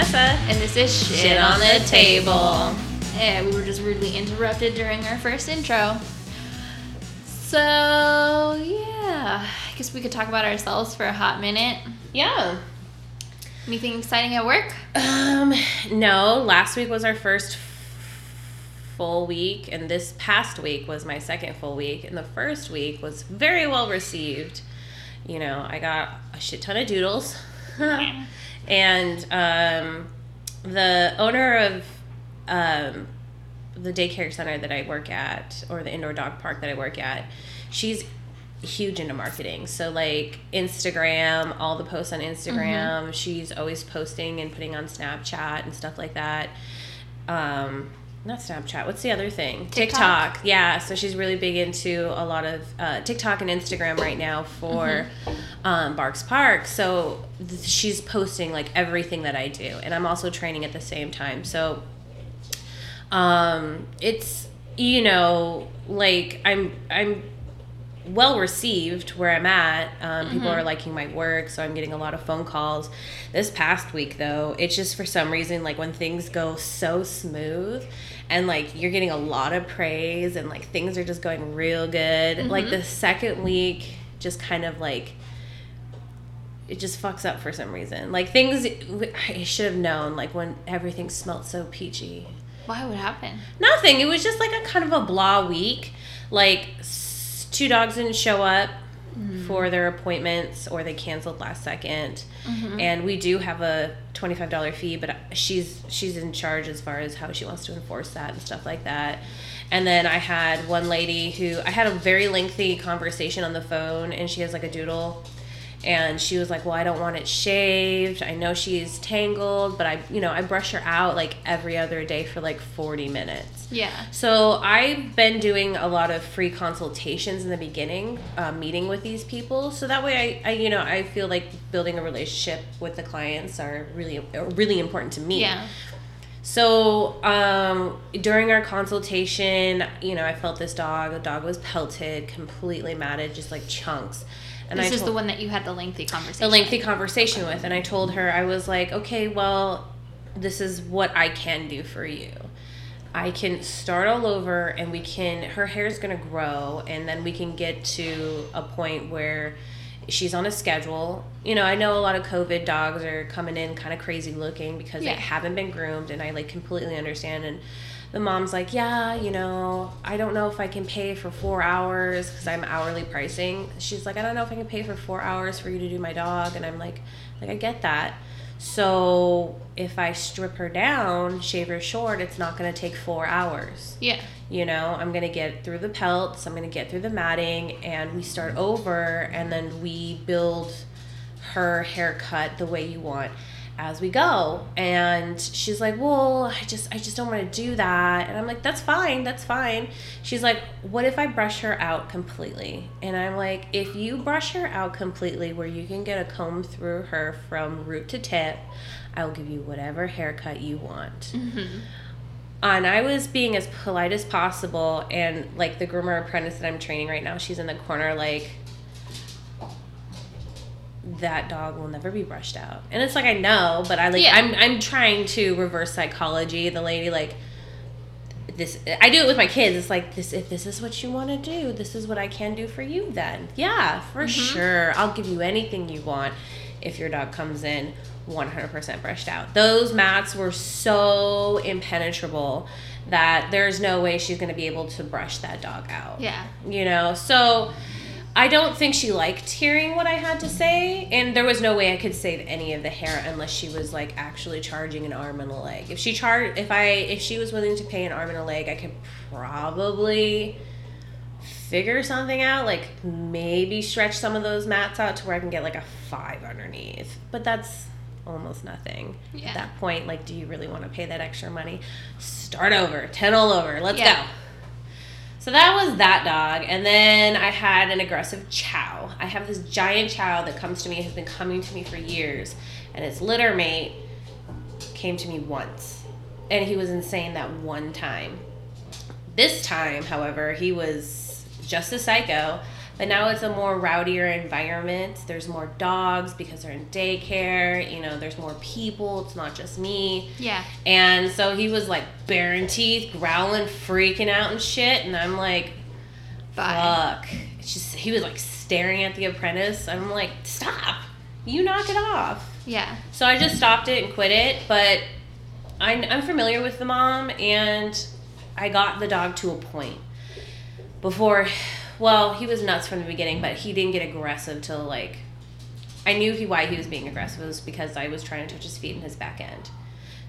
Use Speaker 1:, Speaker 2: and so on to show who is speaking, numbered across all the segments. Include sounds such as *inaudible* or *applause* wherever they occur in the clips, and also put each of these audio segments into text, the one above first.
Speaker 1: Vanessa.
Speaker 2: And this is Shit,
Speaker 1: Shit on the Table.
Speaker 2: Yeah, we were just rudely interrupted during our first intro. So, yeah. I guess we could talk about ourselves for a hot minute.
Speaker 1: Yeah.
Speaker 2: Anything exciting at work?
Speaker 1: Um, no, last week was our first full week, and this past week was my second full week. And the first week was very well received. You know, I got a shit ton of doodles. *laughs* and um, the owner of um, the daycare center that I work at, or the indoor dog park that I work at, she's huge into marketing. So like Instagram, all the posts on Instagram, mm-hmm. she's always posting and putting on Snapchat and stuff like that. Um, not Snapchat. What's the other thing? TikTok. TikTok. Yeah. So she's really big into a lot of uh, TikTok and Instagram right now for mm-hmm. um, Barks Park. So th- she's posting like everything that I do, and I'm also training at the same time. So um, it's you know like I'm I'm well received where I'm at. Um, mm-hmm. People are liking my work, so I'm getting a lot of phone calls. This past week, though, it's just for some reason like when things go so smooth and like you're getting a lot of praise and like things are just going real good. Mm-hmm. Like the second week, just kind of like it just fucks up for some reason. Like things I should have known. Like when everything smelled so peachy.
Speaker 2: Why would happen?
Speaker 1: Nothing. It was just like a kind of a blah week. Like two dogs didn't show up mm-hmm. for their appointments or they canceled last 2nd mm-hmm. and we do have a $25 fee but she's she's in charge as far as how she wants to enforce that and stuff like that. And then i had one lady who i had a very lengthy conversation on the phone and she has like a doodle. And she was like well i don't want it shaved. I know she's tangled but i you know i brush her out like every other day for like 40 minutes
Speaker 2: yeah
Speaker 1: so i've been doing a lot of free consultations in the beginning uh, meeting with these people so that way I, I you know i feel like building a relationship with the clients are really really important to me
Speaker 2: yeah
Speaker 1: so um, during our consultation, you know, I felt this dog. The dog was pelted, completely matted, just like chunks.
Speaker 2: And this I is told, the one that you had the lengthy conversation.
Speaker 1: The lengthy conversation with, and I told her I was like, okay, well, this is what I can do for you. I can start all over, and we can. Her hair is gonna grow, and then we can get to a point where she's on a schedule. You know, I know a lot of COVID dogs are coming in kind of crazy looking because yeah. they haven't been groomed, and I like completely understand and the mom's like, yeah, you know, I don't know if I can pay for four hours because I'm hourly pricing. She's like, I don't know if I can pay for four hours for you to do my dog, and I'm like, like I get that. So if I strip her down, shave her short, it's not going to take four hours.
Speaker 2: Yeah.
Speaker 1: You know, I'm going to get through the pelts, I'm going to get through the matting, and we start over, and then we build her haircut the way you want as we go. And she's like well i just i just don't want to do that. And i'm like that's fine that's fine. She's like what if i brush her out completely? And i'm like if you brush her out completely where you can get a comb through her from root to tip i will give you whatever haircut you want. Mm-hmm. and i was being as polite as possible and like the groomer apprentice that i'm training right now she's in the corner like that dog will never be brushed out. And it's like I know, but I like yeah. I'm I'm trying to reverse psychology. The lady like this I do it with my kids. It's like this if this is what you want to do, this is what I can do for you then. Yeah, for mm-hmm. sure. I'll give you anything you want if your dog comes in 100% brushed out. Those mats were so impenetrable that there's no way she's going to be able to brush that dog out.
Speaker 2: Yeah.
Speaker 1: You know. So I don't think she liked hearing what I had to say, and there was no way I could save any of the hair unless she was like actually charging an arm and a leg. If she charged, if I, if she was willing to pay an arm and a leg, I could probably figure something out. Like maybe stretch some of those mats out to where I can get like a five underneath, but that's almost nothing yeah. at that point. Like, do you really want to pay that extra money? Start over, ten all over. Let's yeah. go. So that was that dog. And then I had an aggressive chow. I have this giant chow that comes to me, has been coming to me for years. And its litter mate came to me once. And he was insane that one time. This time, however, he was just a psycho, But now it's a more rowdier environment. There's more dogs because they're in daycare. You know, there's more people. It's not just me.
Speaker 2: Yeah.
Speaker 1: And so he was like baring teeth, growling, freaking out and shit. And I'm like,
Speaker 2: Bye.
Speaker 1: fuck. It's just, he was like staring at the apprentice. I'm like, stop. You knock it off.
Speaker 2: Yeah.
Speaker 1: So I just stopped it and quit it. But I, I'm familiar with the mom and I got the dog to a point before. Well, he was nuts from the beginning, but he didn't get aggressive till like. I knew he why he was being aggressive was because I was trying to touch his feet and his back end.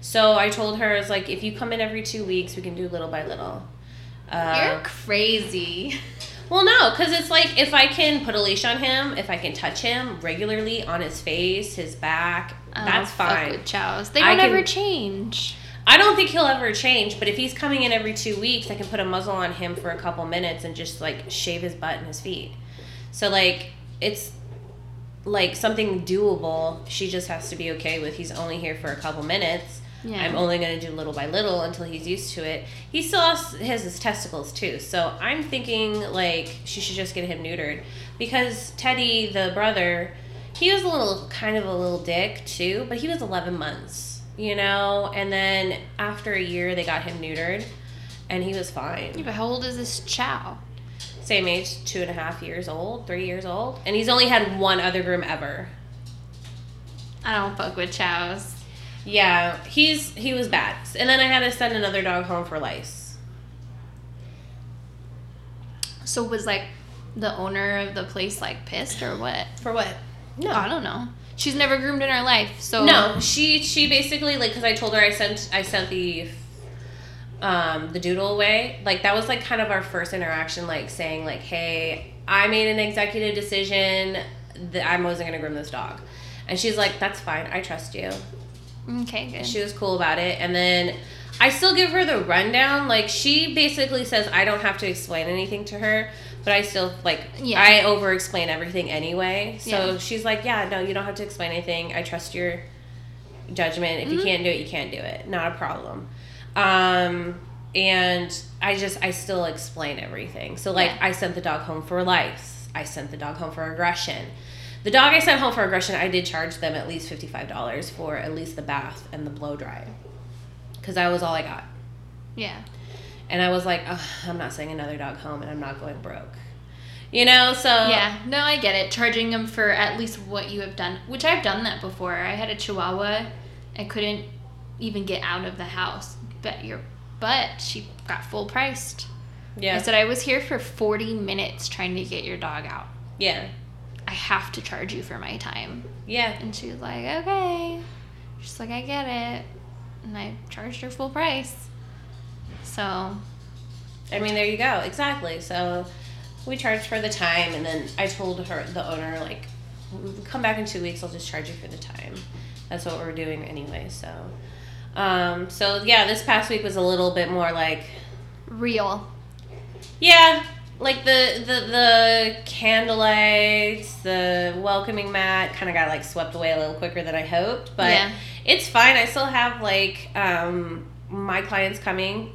Speaker 1: So I told her, "It's like if you come in every two weeks, we can do little by little." Uh,
Speaker 2: You're crazy.
Speaker 1: well, no, because it's like if I can put a leash on him, if I can touch him regularly on his face, his back, that's
Speaker 2: Oh, fuck
Speaker 1: fine.
Speaker 2: With chows. They don't
Speaker 1: can-
Speaker 2: ever change.
Speaker 1: I don't think he'll ever change, but if he's coming in every two weeks, I can put a muzzle on him for a couple minutes and just like shave his butt and his feet. So like it's like something doable. She just has to be okay with. He's only here for a couple minutes.
Speaker 2: Yeah.
Speaker 1: I'm only going to do little by little until he's used to it. He still has, has his testicles too. So I'm thinking like she should just get him neutered because Teddy, the brother, he was a little kind of a little dick too, but he was 11 months, you know. And then after a year, they got him neutered, and he was fine.
Speaker 2: Yeah, but how old is this chow?
Speaker 1: Same age, two and a half years old, three years old, and he's only had one other groom ever.
Speaker 2: I don't fuck with chows.
Speaker 1: Yeah, he's he was bad, and then I had to send another dog home for lice.
Speaker 2: So was like the owner of the place like pissed or what?
Speaker 1: For what? No,
Speaker 2: I don't know. She's never groomed in her life, so
Speaker 1: No, she she basically like because I told her I sent I sent the um the doodle away. Like that was like kind of our first interaction, like saying like, hey, I made an executive decision that I wasn't gonna groom this dog, and she's like, that's fine, I trust you.
Speaker 2: Okay, good.
Speaker 1: She was cool about it, and then. I still give her the rundown. Like she basically says I don't have to explain anything to her, but I still like
Speaker 2: Yeah.
Speaker 1: I over explain everything anyway. So
Speaker 2: Yeah.
Speaker 1: she's like, Yeah, no, you don't have to explain anything. I trust your judgment. If you
Speaker 2: Mhm.
Speaker 1: can't do it, you can't do it. Not a problem. Um and I just I still explain everything. So like
Speaker 2: Yeah.
Speaker 1: I sent the dog home for lice. I sent the dog home for aggression. The dog I sent home for aggression, I did charge them at least fifty five dollars for at least the bath and the blow dry, because that was all I got.
Speaker 2: yeah.
Speaker 1: And I was like, I'm not sending another dog home, and I'm not going broke. You know, so
Speaker 2: Yeah, no, I get it. Charging them for at least what you have done, which I've done that before. I had a Chihuahua, I couldn't even get out of the house. But your butt, she got full priced.
Speaker 1: yeah,
Speaker 2: I said I was here for forty minutes trying to get your dog out.
Speaker 1: yeah,
Speaker 2: I have to charge you for my time.
Speaker 1: yeah,
Speaker 2: And she was like, okay. She's like, I get it. And I charged her full price. So,
Speaker 1: I mean, there you go, exactly. So we charged for the time, and then I told her, the owner, like, come back in two weeks. I'll just charge you for the time. That's what we're doing anyway. So, um, so yeah, this past week was a little bit more like
Speaker 2: real.
Speaker 1: Yeah, like the the the candlelight, the welcoming mat kind of got like swept away a little quicker than I hoped, but
Speaker 2: Yeah.
Speaker 1: it's fine. I still have like um my clients coming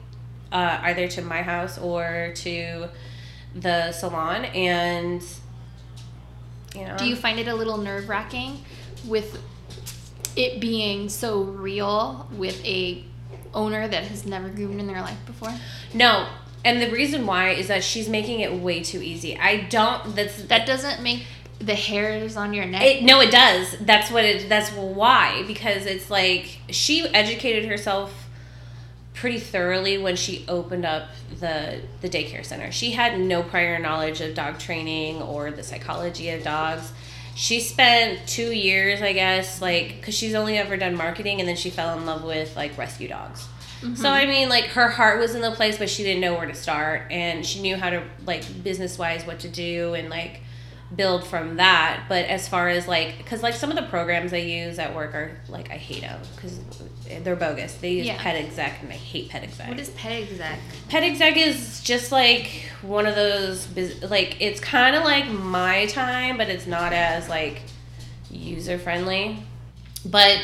Speaker 1: uh either to my house or to the salon and you know
Speaker 2: Do you find it a little nerve wracking with it being so real with a owner that has never groomed in their life before?
Speaker 1: No. And the reason why is that she's making it way too easy. I don't that's
Speaker 2: That doesn't make the hairs on your neck.
Speaker 1: It, no, it does. That's what it. That's why because it's like she educated herself pretty thoroughly when she opened up the the daycare center. She had no prior knowledge of dog training or the psychology of dogs. She spent two years, I guess, like because she's only ever done marketing, and then she fell in love with like rescue dogs. So mm-hmm. I mean, like her heart was in the place, but she didn't know where to start, and she knew how to like business wise what to do and like build from that. But as far as like, because like some of the programs I use at work are like I hate them because they're bogus. They use
Speaker 2: Yeah.
Speaker 1: Pet Exec, and I hate Pet Exec.
Speaker 2: what is pet exec?
Speaker 1: Pet Exec is just like one of those like it's kind of like my time, but it's not as like user friendly. But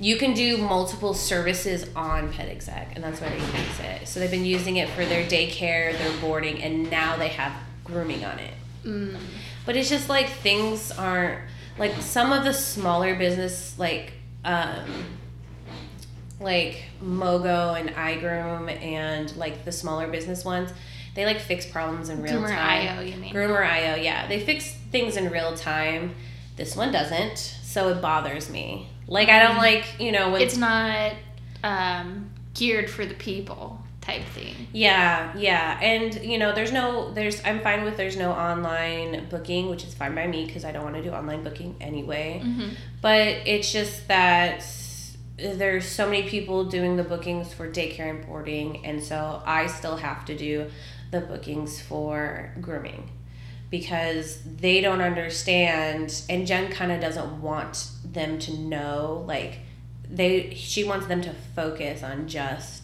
Speaker 1: you can do multiple services on Pet Exec, and that's why they use it. So they've been using it for their daycare, their boarding, and now they have grooming on it.
Speaker 2: Mm.
Speaker 1: But it's just like things aren't like some of the smaller business like um like MoeGo and iGroom and like the smaller business ones, they like fix problems in real
Speaker 2: Groomer
Speaker 1: time.
Speaker 2: IO, you mean?
Speaker 1: Groomer IO, yeah. They fix things in real time. This one doesn't, so it bothers me. Like I don't like, you know, when
Speaker 2: It's not um, geared for the people type thing.
Speaker 1: Yeah, yeah. And you know, there's no there's I'm fine with there's no online booking, which is fine by me because I don't want to do online booking anyway.
Speaker 2: Mm-hmm.
Speaker 1: But it's just that there's so many people doing the bookings for daycare and boarding, and so I still have to do the bookings for grooming because they don't understand and Jen kind of doesn't want them to know like they she wants them to focus on just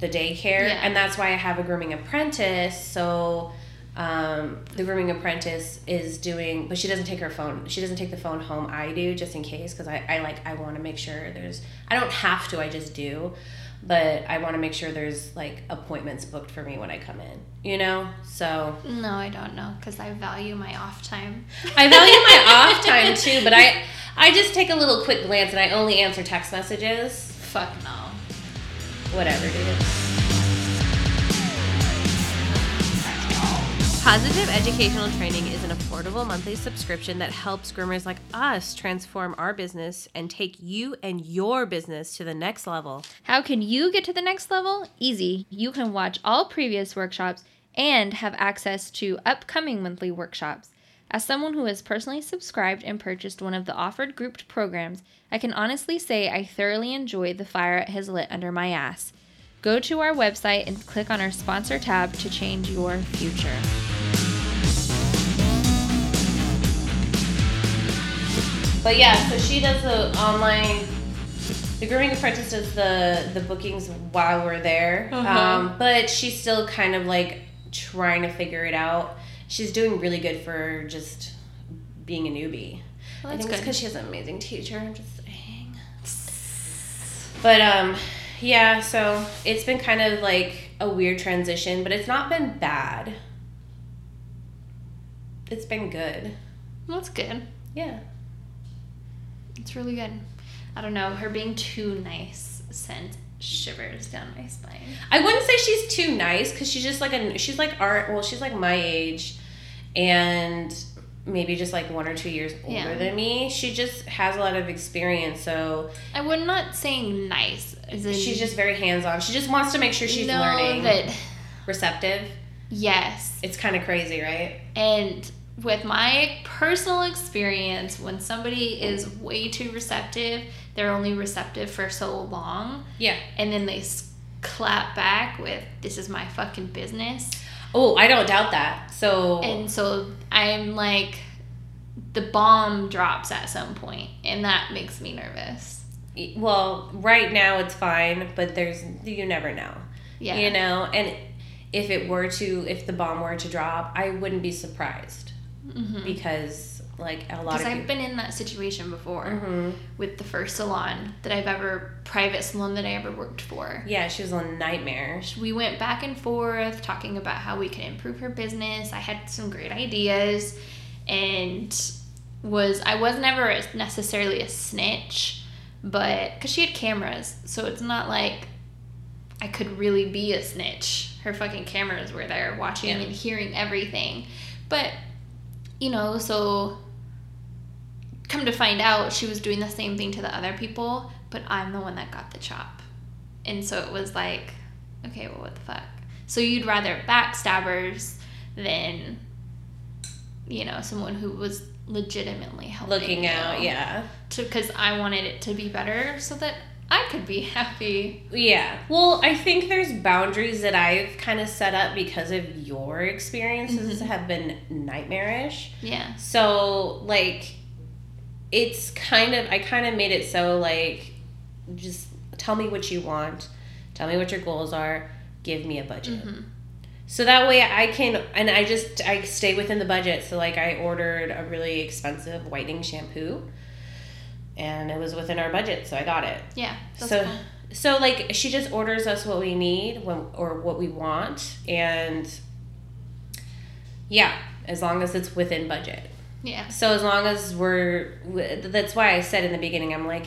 Speaker 1: the daycare
Speaker 2: Yeah.
Speaker 1: and that's why I have a grooming apprentice so um, the grooming apprentice is doing but she doesn't take her phone she doesn't take the phone home I do just in case because I, I like I want to make sure there's I don't have to I just do but I want to make sure there's like appointments booked for me when I come in you know so
Speaker 2: No, I don't know because I value my off time.
Speaker 1: I value my off *laughs* time too but I I just take a little quick glance and I only answer text messages
Speaker 2: Fuck no.
Speaker 1: Whatever dude
Speaker 3: Positive Educational Training is an affordable monthly subscription that helps groomers like us transform our business and take you and your business to the next level.
Speaker 2: How can you get to the next level? Easy. You can watch all previous workshops and have access to upcoming monthly workshops. As someone who has personally subscribed and purchased one of the offered grouped programs, I can honestly say I thoroughly enjoy the fire it has lit under my ass. Go to our website and click on our sponsor tab to change your future.
Speaker 1: But yeah, so she does the online. The grooming apprentice does the the bookings while we're there,
Speaker 2: Uh-huh.
Speaker 1: um, but she's still kind of like trying to figure it out. She's doing really good for just being a newbie.
Speaker 2: Well,
Speaker 1: I think it's because she has an amazing teacher. I'm just saying. But um, yeah. So it's been kind of like a weird transition, but it's not been bad. It's been good.
Speaker 2: That's good.
Speaker 1: Yeah.
Speaker 2: It's really good. I don't know. Her being too nice sent shivers down my spine.
Speaker 1: I wouldn't say she's too nice because she's just like a she's like art. Well, she's like my age, and maybe just like one or two years older
Speaker 2: Yeah.
Speaker 1: than me. She just has a lot of experience, so
Speaker 2: I would not saying nice.
Speaker 1: She's just very hands on. She just wants to make sure she's learning,
Speaker 2: that
Speaker 1: receptive.
Speaker 2: yes,
Speaker 1: It's kind of crazy, right?
Speaker 2: and with my personal experience, when somebody is way too receptive, they're only receptive for so long,
Speaker 1: Yeah.
Speaker 2: and then they clap back with "This is my fucking business,"
Speaker 1: Oh, I don't doubt that. So
Speaker 2: and so I'm like, the bomb drops at some point, and that makes me nervous.
Speaker 1: well, right now it's fine, but there's you never know.
Speaker 2: Yeah,
Speaker 1: You know, and if it were to if the bomb were to drop, I wouldn't be surprised
Speaker 2: Mhm.
Speaker 1: because like a lot
Speaker 2: because I've
Speaker 1: people.
Speaker 2: been in that situation before.
Speaker 1: Mhm.
Speaker 2: with the first salon that I've ever private salon that I ever worked for.
Speaker 1: Yeah, she was a nightmare.
Speaker 2: We went back and forth talking about how we could improve her business. I had some great ideas and was I was never necessarily a snitch, but cuz she had cameras, so it's not like I could really be a snitch. Her fucking cameras were there watching
Speaker 1: Yeah.
Speaker 2: and hearing everything. But you know, so come to find out she was doing the same thing to the other people but i'm the one that got the chop and so it was like okay well what the fuck so you'd rather backstabbers than you know someone who was legitimately helping
Speaker 1: Looking out, yeah.
Speaker 2: because i wanted it to be better so that i could be *laughs* happy
Speaker 1: Yeah. Well, I think there's boundaries that I've kind of set up because of your experiences
Speaker 2: Mhm.
Speaker 1: have been nightmarish.
Speaker 2: yeah
Speaker 1: So, like, it's kind of, I kind of made it so, like, just tell me what you want, tell me what your goals are, give me a budget.
Speaker 2: Mhm.
Speaker 1: So that way I can, and I just, I stay within the budget. So, like, I ordered a really expensive whitening shampoo and it was within our budget. So I got it.
Speaker 2: yeah
Speaker 1: so,
Speaker 2: cool.
Speaker 1: so like, she just orders us what we need when, or what we want. And yeah, as long as it's within budget.
Speaker 2: Yeah.
Speaker 1: So as long as we're, that's why I said in the beginning, I'm like,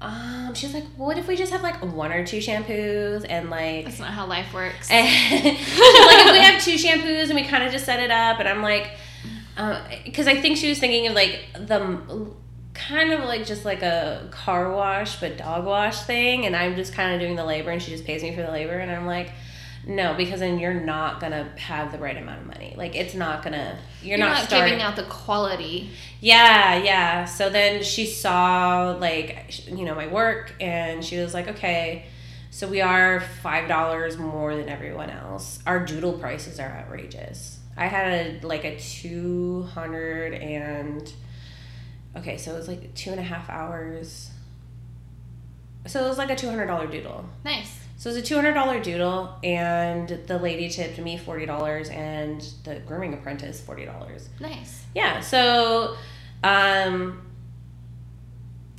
Speaker 1: um, she's like, what if we just have like one or two shampoos and like,
Speaker 2: That's not how life works. *laughs*
Speaker 1: like, if we have two shampoos and we kind of just set it up, and I'm like, because I think she was thinking of like the kind of like just like a car wash but dog wash thing, and I'm just kind of doing the labor, and she just pays me for the labor, and I'm like. No, because then you're not gonna have the right amount of money. Like it's not gonna. You're,
Speaker 2: You're
Speaker 1: not,
Speaker 2: not
Speaker 1: starting.
Speaker 2: giving out the quality.
Speaker 1: Yeah, yeah. So then she saw like you know my work, and she was like, okay, so we are five dollars more than everyone else. Our doodle prices are outrageous. I had a, like a two hundred and okay, so it was like two and a half hours. So it was like a two hundred dollar doodle.
Speaker 2: Nice.
Speaker 1: So it was a two hundred dollar doodle, and the lady tipped me forty dollars, and the grooming apprentice forty dollars.
Speaker 2: Nice.
Speaker 1: Yeah. So, um,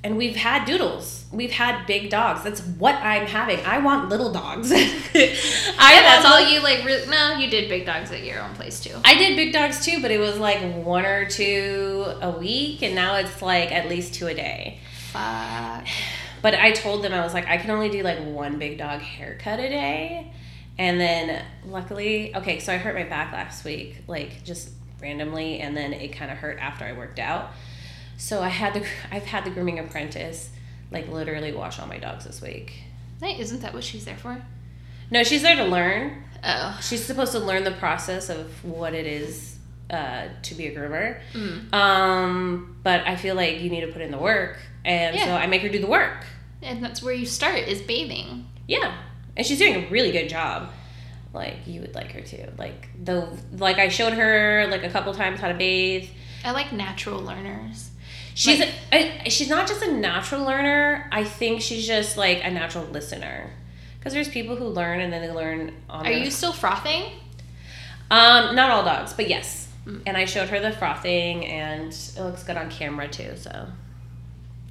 Speaker 1: and we've had doodles. We've had big dogs. That's what I'm having. I want little dogs. *laughs* I
Speaker 2: Yeah, that's all you like. Re- no, you did big dogs at your own place too.
Speaker 1: I did big dogs too, but it was like one or two a week, and now it's like at least two a day.
Speaker 2: Fuck.
Speaker 1: But I told them I was like, I can only do like one big dog haircut a day. And then luckily, okay, so I hurt my back last week, like just randomly, and then it kind of hurt after I worked out. So I had the *laughs* I've had the grooming apprentice like literally wash all my dogs this week.
Speaker 2: Hey, isn't that what she's there for?
Speaker 1: No, she's there to learn.
Speaker 2: Oh.
Speaker 1: She's supposed to learn the process of what it is uh, to be a groomer.
Speaker 2: Mm.
Speaker 1: Um, but I feel like you need to put in the work, and so I make her do the work.
Speaker 2: And that's where you start is bathing.
Speaker 1: Yeah, and she's doing a really good job. Like you would like her to. Like the like I showed her like a couple times how to bathe.
Speaker 2: I like natural learners.
Speaker 1: She's
Speaker 2: Like-
Speaker 1: a, I, she's not just a natural learner. I think she's just like a natural listener. Because there's people who learn and then they learn on.
Speaker 2: Are
Speaker 1: their-
Speaker 2: you still frothing?
Speaker 1: Um, not all dogs, but yes.
Speaker 2: Mm.
Speaker 1: And I showed her the frothing, and it looks good on camera too. So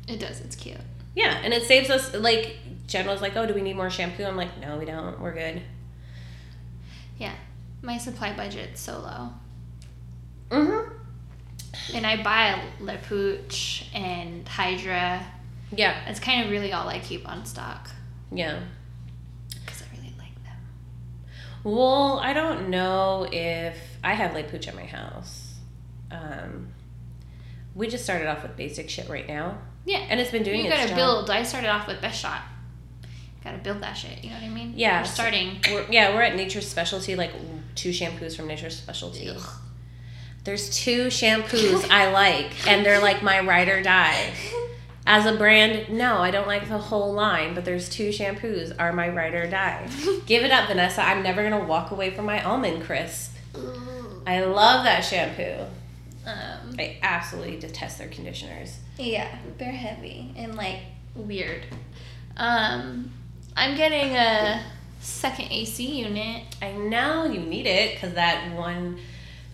Speaker 2: It does. It's cute.
Speaker 1: yeah, and it saves us. Like Jen was like, "Oh, do we need more shampoo?" I'm like, "No, we don't. We're good."
Speaker 2: Yeah. My supply budget's so low.
Speaker 1: Mm-hmm.
Speaker 2: And I buy La Pooch and Hydra.
Speaker 1: Yeah,
Speaker 2: That's kind of really all I keep on stock
Speaker 1: yeah.
Speaker 2: because I really like them.
Speaker 1: Well, I don't know if I have like pooch at my house. Um, we just started off with basic shit right now,
Speaker 2: Yeah.
Speaker 1: and it's been doing
Speaker 2: you gotta
Speaker 1: job.
Speaker 2: build. I started off with Best Shot. Gotta build that shit. You know what I mean?
Speaker 1: Yeah,
Speaker 2: We're starting.
Speaker 1: We're, yeah, we're at Nature's Specialty, like two shampoos from Nature's Specialty.
Speaker 2: Ugh.
Speaker 1: There's two shampoos I like, and they're like my ride or die. *laughs* As a brand, no, I don't like the whole line, but there's two shampoos are my ride or die. *laughs* Give it up, Vanessa. I'm never gonna walk away from my almond crisp. I love that shampoo.
Speaker 2: Um,
Speaker 1: I absolutely detest their conditioners.
Speaker 2: yeah, they're heavy and like weird. Um, I'm getting a second AC unit.
Speaker 1: I know you need it because that one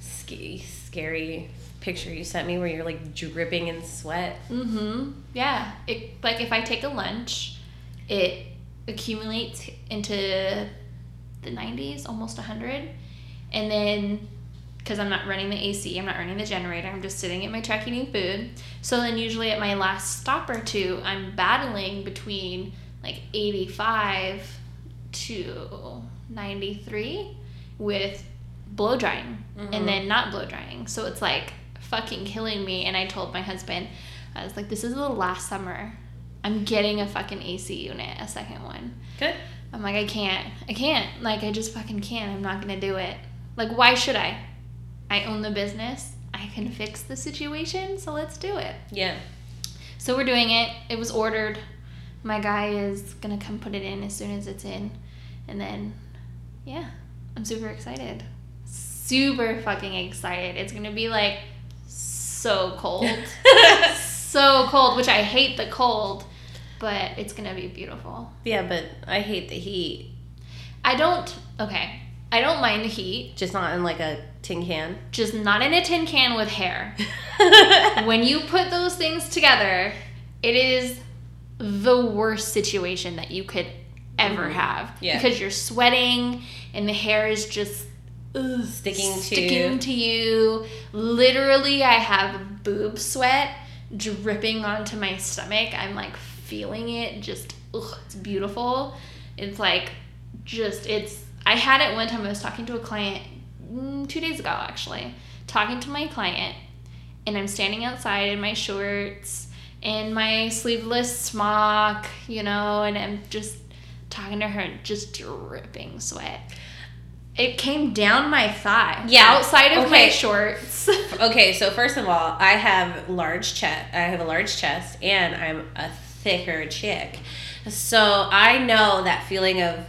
Speaker 1: sk- scary picture you sent me where you're like dripping in sweat.
Speaker 2: Mm-hmm. Yeah. It like if I take a lunch, it accumulates into the 90s, almost 100, and then because I'm not running the AC, I'm not running the generator, I'm just sitting at my truck eating food. So then usually at my last stop or two, I'm battling between like 85 to 93 with blow drying and mm-hmm. then not blow drying. So it's like fucking killing me. And I told my husband, I was like, this is the last summer. I'm getting a fucking AC unit, a second one.
Speaker 1: Good.
Speaker 2: I'm like, I can't. I can't. Like, I just fucking can't. I'm not gonna do it. Like, why should I? I own the business. I can fix the situation, so let's do it.
Speaker 1: Yeah.
Speaker 2: So we're doing it. It was ordered. My guy is gonna come put it in as soon as it's in. And then, yeah, I'm super excited. Super fucking excited. It's gonna be like so cold. *laughs* so cold, which I hate the cold, but it's gonna be beautiful.
Speaker 1: yeah, but I hate the heat.
Speaker 2: I don't, okay, I don't mind the heat,
Speaker 1: Just not in like a tin can.
Speaker 2: just not in a tin can with hair. *laughs* when you put those things together, it is the worst situation that you could ever mm-hmm. have.
Speaker 1: Yeah.
Speaker 2: Because you're sweating and the hair is just ugh,
Speaker 1: Sticking to-
Speaker 2: sticking to you. Literally, I have boob sweat dripping onto my stomach. I'm like feeling it. Just ugh, it's beautiful. It's like just it's. I had it one time. I was talking to a client mm, two days ago actually, talking to my client, and I'm standing outside in my shorts and my sleeveless smock, you know, and I'm just talking to her, just dripping sweat. It came down my thigh.
Speaker 1: Yeah,
Speaker 2: Outside of my shorts. *laughs*
Speaker 1: Okay, so first of all, I have large chest. I have a large chest, and I'm a thicker chick. So I know that feeling of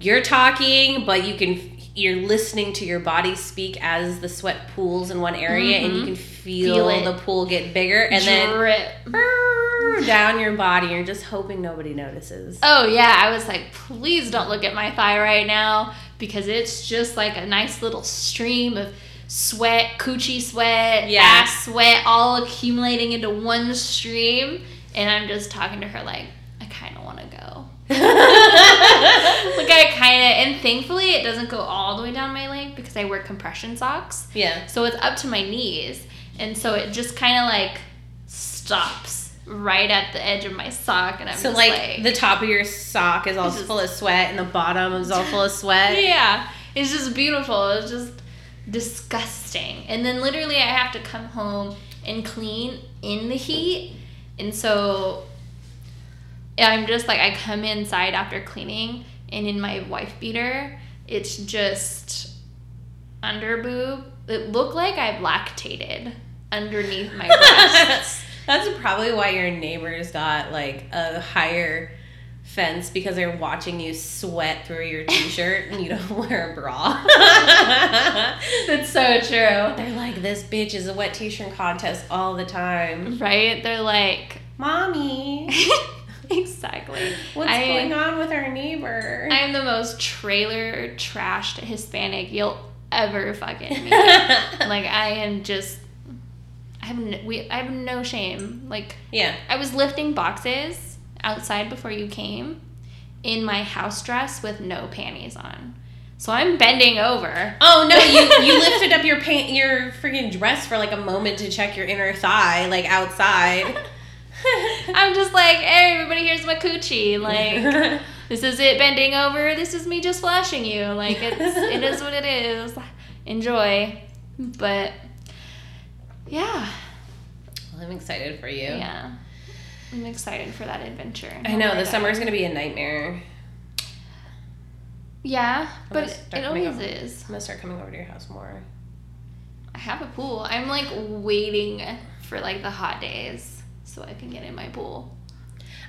Speaker 1: you're talking, but you can you're listening to your body speak as the sweat pools in one area, and you can feel,
Speaker 2: Mm-hmm. Feel
Speaker 1: the pool get bigger, and then
Speaker 2: Drip.
Speaker 1: brrr, down your body. You're just hoping nobody notices.
Speaker 2: Oh yeah, I was like, please don't look at my thigh right now because it's just like a nice little stream of sweat, coochie sweat,
Speaker 1: Yeah.
Speaker 2: ass sweat, all accumulating into one stream. And I'm just talking to her like, *laughs* like I kind of, and thankfully it doesn't go all the way down my leg because I wear compression socks.
Speaker 1: Yeah.
Speaker 2: So it's up to my knees. And so it just kind of like stops right at the edge of my sock. And I'm
Speaker 1: So
Speaker 2: just
Speaker 1: like,
Speaker 2: like,
Speaker 1: the top of your sock is all
Speaker 2: is-
Speaker 1: full of sweat, and the bottom is all full of sweat.
Speaker 2: yeah, it's just beautiful. It's just disgusting. And then literally, I have to come home and clean in the heat. And so I'm just like, I come inside after cleaning, and in my wife beater, it's just under boob. It looked like I've lactated underneath my *laughs* breasts.
Speaker 1: That's probably why your neighbors got like a higher fence because they're watching you sweat through your t-shirt and you don't *laughs* wear a bra. *laughs*
Speaker 2: That's so true.
Speaker 1: they're like, this bitch is a wet t-shirt contest all the time.
Speaker 2: Right? They're like,
Speaker 1: Mommy, *laughs*
Speaker 2: exactly.
Speaker 1: what's
Speaker 2: I-
Speaker 1: going on with our neighbor?
Speaker 2: I'm the most trailer trashed Hispanic you'll ever fucking meet. *laughs* like I am just, I have no, we I have no shame. Like
Speaker 1: yeah.
Speaker 2: I was lifting boxes outside before you came, in my house dress with no panties on. So I'm bending over.
Speaker 1: Oh no, you you *laughs* lifted up your pant your freaking dress for like a moment to check your inner thigh, like outside. *laughs*
Speaker 2: I'm just like, hey, everybody, here's my coochie. Like. *laughs* this is it bending over this is me just flashing you like it's it is what it is enjoy but yeah
Speaker 1: Well, I'm excited for you.
Speaker 2: yeah i'm excited for that adventure
Speaker 1: I know the
Speaker 2: summer
Speaker 1: is gonna be a nightmare.
Speaker 2: yeah but
Speaker 1: gonna start
Speaker 2: it always
Speaker 1: over.
Speaker 2: is
Speaker 1: I'm gonna start coming over to your house more.
Speaker 2: i have a pool i'm like waiting for like the hot days so i can get in my pool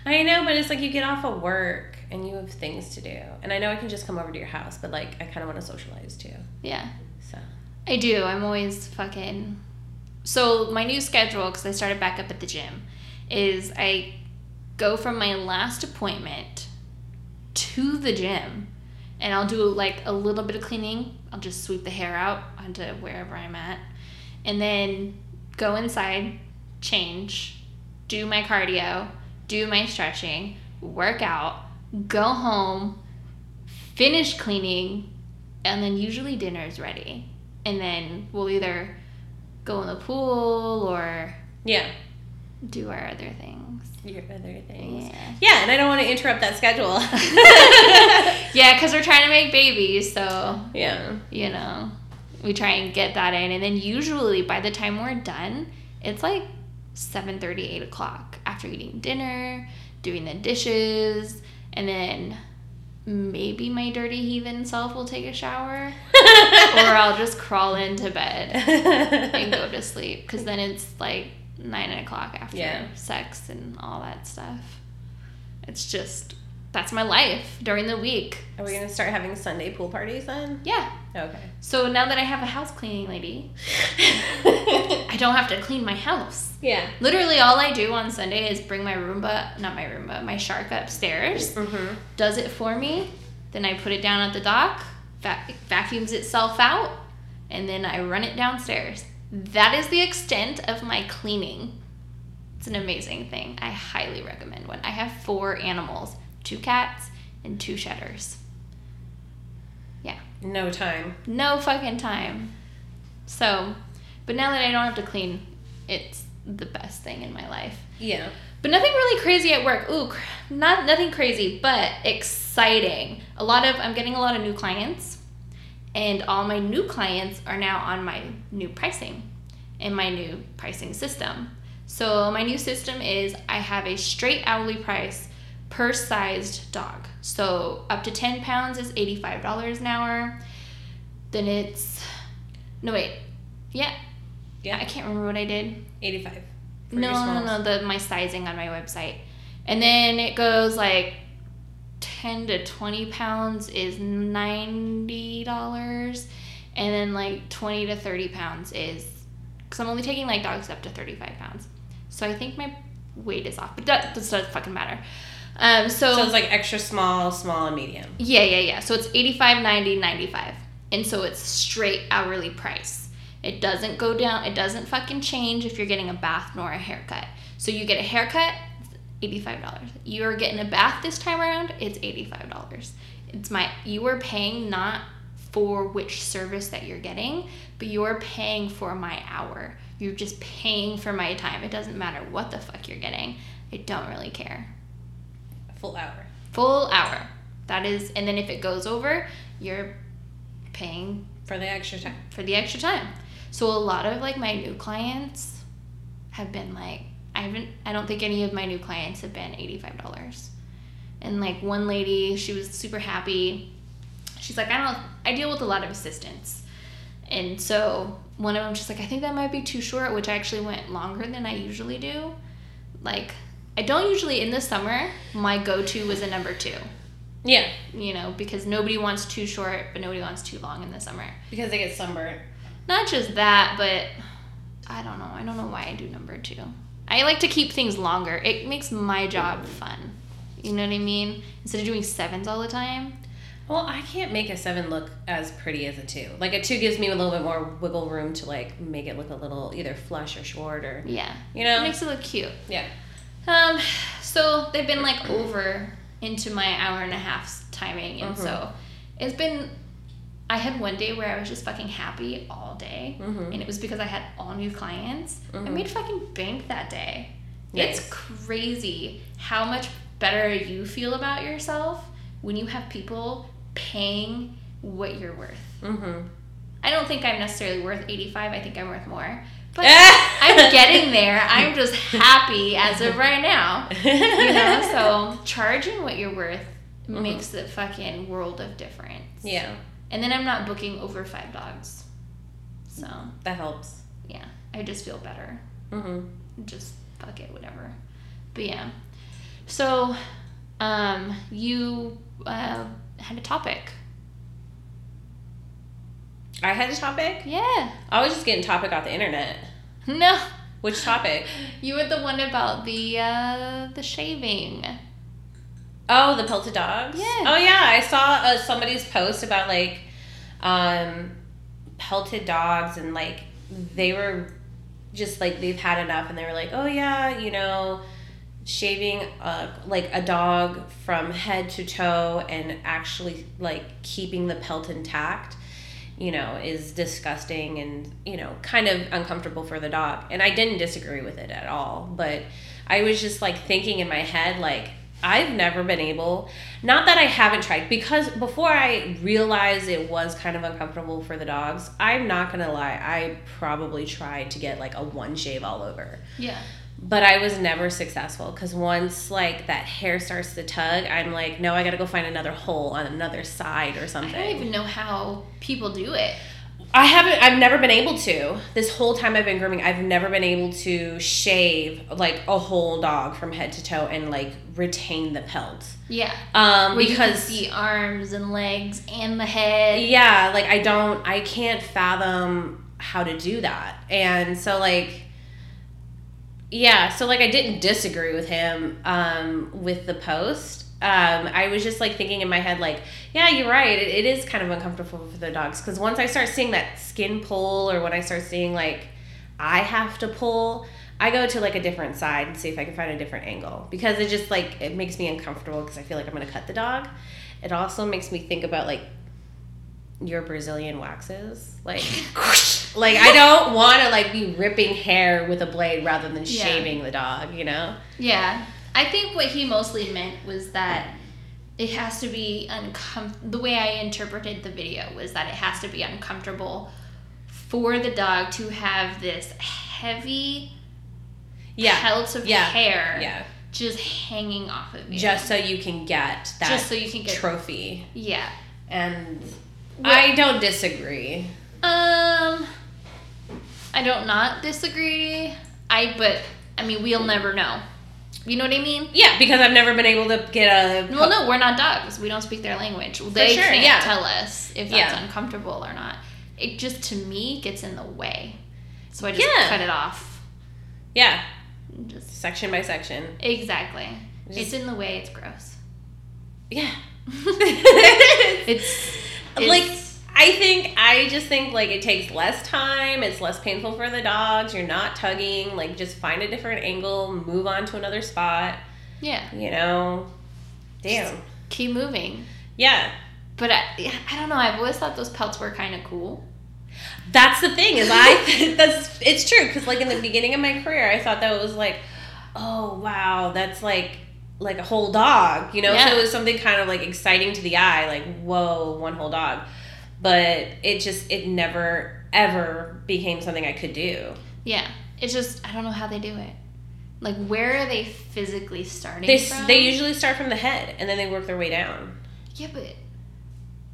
Speaker 1: I know, but it's like you get off of work and you have things to do. And I know I can just come over to your house, but like I kind of want to socialize too.
Speaker 2: yeah
Speaker 1: So
Speaker 2: I do. I'm always fucking. So my new schedule, because I started back up at the gym, is I go from my last appointment to the gym, and I'll do like a little bit of cleaning. I'll just sweep the hair out onto wherever I'm at, and then go inside, change, do my cardio, do my stretching, work out, go home, finish cleaning, and then usually dinner is ready. And then we'll either go in the pool or
Speaker 1: yeah,
Speaker 2: do our other things.
Speaker 1: your other things.
Speaker 2: Yeah.
Speaker 1: Yeah, and I don't want to interrupt that schedule. *laughs*
Speaker 2: Yeah, because we're trying to make babies, so
Speaker 1: yeah.
Speaker 2: you know, we try and get that in, and then usually by the time we're done, it's like 7 8 o'clock after eating dinner, doing the dishes, and then maybe my dirty heathen self will take a shower, *laughs* or I'll just crawl into bed and go to sleep because then it's like nine o'clock after
Speaker 1: Yeah.
Speaker 2: sex and all that stuff. It's just that's my life during the week.
Speaker 1: Are we gonna start having Sunday pool parties then?
Speaker 2: Yeah.
Speaker 1: Okay.
Speaker 2: So now that I have a house cleaning lady, *laughs* I don't have to clean my house.
Speaker 1: yeah.
Speaker 2: Literally, all I do on Sunday is bring my Roomba, not my Roomba, my shark upstairs,
Speaker 1: Mm-hmm.
Speaker 2: does it for me. Then I put it down at the dock, vac- vacuums itself out, and then I run it downstairs. That is the extent of my cleaning. It's an amazing thing. I highly recommend one. I have four animals two cats and two shedders. Yeah.
Speaker 1: No time.
Speaker 2: No fucking time. So, but now that I don't have to clean, it's the best thing in my life.
Speaker 1: Yeah.
Speaker 2: But nothing really crazy at work. Ooh, cr- not nothing crazy, but exciting. A lot of I'm getting a lot of new clients, and all my new clients are now on my new pricing and my new pricing system. So my new system is I have a straight hourly price per sized dog. So up to 10 pounds is $85 an hour. Then it's no wait. Yeah.
Speaker 1: Yeah.
Speaker 2: I can't remember what I did.
Speaker 1: 85. for
Speaker 2: No, no, no, the my sizing on my website. And then it goes like 10 to 20 pounds is $90. And then like 20 to 30 pounds is, because I'm only taking like dogs up to 35 pounds. So I think my weight is off, but that, that doesn't fucking matter. Um,
Speaker 1: So it's like extra small, small, and medium.
Speaker 2: yeah, yeah, yeah. So it's 85, 90, 95. And so it's straight hourly price. It doesn't go down, it doesn't fucking change if you're getting a bath nor a haircut. So you get a haircut, $85. You're getting a bath this time around, it's $85. It's my you are paying not for which service that you're getting, but you're paying for my hour. You're just paying for my time. It doesn't matter what the fuck you're getting. I don't really care
Speaker 1: Full hour.
Speaker 2: full hour. That is, and then if it goes over, you're paying
Speaker 1: For the extra time.
Speaker 2: for the extra time. So a lot of like my new clients have been like, I haven't, I don't think any of my new clients have been eighty-five dollars. And like one lady, she was super happy. She's like, I don't, I deal with a lot of assistants, and so one of them, she's like, I think that might be too short, which I actually went longer than I usually do. Like, I don't usually in the summer. My go-to was a number two
Speaker 1: Yeah.
Speaker 2: you know, because nobody wants too short, but nobody wants too long in the summer.
Speaker 1: Because they get sunburned.
Speaker 2: Not just that, but I don't know. I don't know why I do number two. I like to keep things longer. It makes my job fun. You know what I mean? Instead of doing sevens all the time.
Speaker 1: Well, I can't make a seven look as pretty as a two. Like a two gives me a little bit more wiggle room to like make it look a little either flush or short or
Speaker 2: Yeah.
Speaker 1: you know, It
Speaker 2: makes it look cute.
Speaker 1: yeah.
Speaker 2: Um, so they've been like over into my hour and a half's timing, and
Speaker 1: Mhm.
Speaker 2: so it's been. I had one day where I was just fucking happy all day,
Speaker 1: Mhm.
Speaker 2: and it was because I had all new clients. I
Speaker 1: Mhm.
Speaker 2: made fucking bank that day. It's crazy how much better you feel about yourself when you have people paying what you're worth.
Speaker 1: Mm-hmm.
Speaker 2: I don't think I'm necessarily worth 85. I think I'm worth more. But *laughs* I'm getting there. I'm just happy as of right now. You know, *laughs* so charging what you're worth
Speaker 1: Mhm.
Speaker 2: makes the fucking world of difference.
Speaker 1: Yeah,
Speaker 2: And then I'm not booking over five dogs. So,
Speaker 1: that helps.
Speaker 2: yeah, I just feel better.
Speaker 1: Mm-hmm.
Speaker 2: Just fuck it, whatever. But yeah. So, um, you uh, had a topic.
Speaker 1: I had a topic.
Speaker 2: Yeah.
Speaker 1: I was just getting topic off the internet.
Speaker 2: No.
Speaker 1: Which topic?
Speaker 2: You were the one about the uh, the shaving.
Speaker 1: Oh, the pelted dogs.
Speaker 2: Yeah.
Speaker 1: Oh yeah, I saw uh, somebody's post about like um, pelted dogs and like they were just like they've had enough and they were like, oh yeah, you know, shaving uh, like a dog from head to toe and actually like keeping the pelt intact you know is disgusting and you know kind of uncomfortable for the dog and i didn't disagree with it at all but i was just like thinking in my head like i've never been able not that i haven't tried because before i realized it was kind of uncomfortable for the dogs i'm not gonna lie i probably tried to get like a one shave all over
Speaker 2: Yeah.
Speaker 1: But I was never successful because once like that hair starts to tug, I'm like, no, I gotta go find another hole on another side or something.
Speaker 2: I don't even know how people do it.
Speaker 1: I haven't. I've never been able to. This whole time I've been grooming, I've never been able to shave like a whole dog from head to toe and like retain the pelt.
Speaker 2: Yeah.
Speaker 1: Um,
Speaker 2: Where
Speaker 1: because
Speaker 2: see arms and legs and the head.
Speaker 1: yeah, like I don't. I can't fathom how to do that, and so like. Yeah, so like I didn't disagree with him um, with the post. Um, I was just like thinking in my head, like, yeah, you're right. It, it is kind of uncomfortable for the dogs because once I start seeing that skin pull, or when I start seeing like I have to pull, I go to like a different side and see if I can find a different angle because it just like it makes me uncomfortable because I feel like I'm gonna cut the dog. It also makes me think about like your Brazilian waxes. Like, *laughs* like I don't want to like be ripping hair with a blade rather than
Speaker 2: Yeah.
Speaker 1: shaving the dog. You know?
Speaker 2: Yeah. I think what he mostly meant was that it has to be uncomfortable. The way I interpreted the video was that it has to be uncomfortable for the dog to have this heavy
Speaker 1: Yeah.
Speaker 2: pelt of
Speaker 1: Yeah.
Speaker 2: hair
Speaker 1: Yeah.
Speaker 2: just hanging off of you.
Speaker 1: Just so you can get that
Speaker 2: Just so you can get
Speaker 1: trophy.
Speaker 2: Yeah.
Speaker 1: And
Speaker 2: Well-
Speaker 1: I don't disagree.
Speaker 2: Um I don't not disagree. I but I mean we'll never know. You know what I mean?
Speaker 1: Yeah, because I've never been able to get a.
Speaker 2: Well, no, we're not dogs. We don't speak their language. They
Speaker 1: sure,
Speaker 2: can't
Speaker 1: yeah.
Speaker 2: tell us if that's
Speaker 1: Yeah.
Speaker 2: uncomfortable or not. It just to me gets in the way, so I just
Speaker 1: Yeah.
Speaker 2: cut it off.
Speaker 1: Yeah,
Speaker 2: Just
Speaker 1: section by section.
Speaker 2: exactly.
Speaker 1: Just-
Speaker 2: it's in the way. It's gross.
Speaker 1: Yeah. *laughs*
Speaker 2: It's, *laughs*
Speaker 1: like
Speaker 2: it's-
Speaker 1: I think I just think like it takes less time, it's less painful for the dogs, you're not tugging, like just find a different angle, move on to another spot,
Speaker 2: yeah.
Speaker 1: you know. Damn.
Speaker 2: Keep moving.
Speaker 1: Yeah.
Speaker 2: But I, I don't know. I've always thought those pelts were kind of cool.
Speaker 1: That's the thing is I *laughs* *laughs* that's it's true cuz like in the beginning of my career I thought that was like oh wow, that's like like a whole dog, you know?
Speaker 2: Yeah.
Speaker 1: So it was something kind of like exciting to the eye, like whoa, one whole dog. But it just it never ever became something I could do.
Speaker 2: Yeah. It's just I don't know how they do it. Like where are they physically starting
Speaker 1: They
Speaker 2: from?
Speaker 1: they usually start from the head and then they work their way down.
Speaker 2: Yeah, but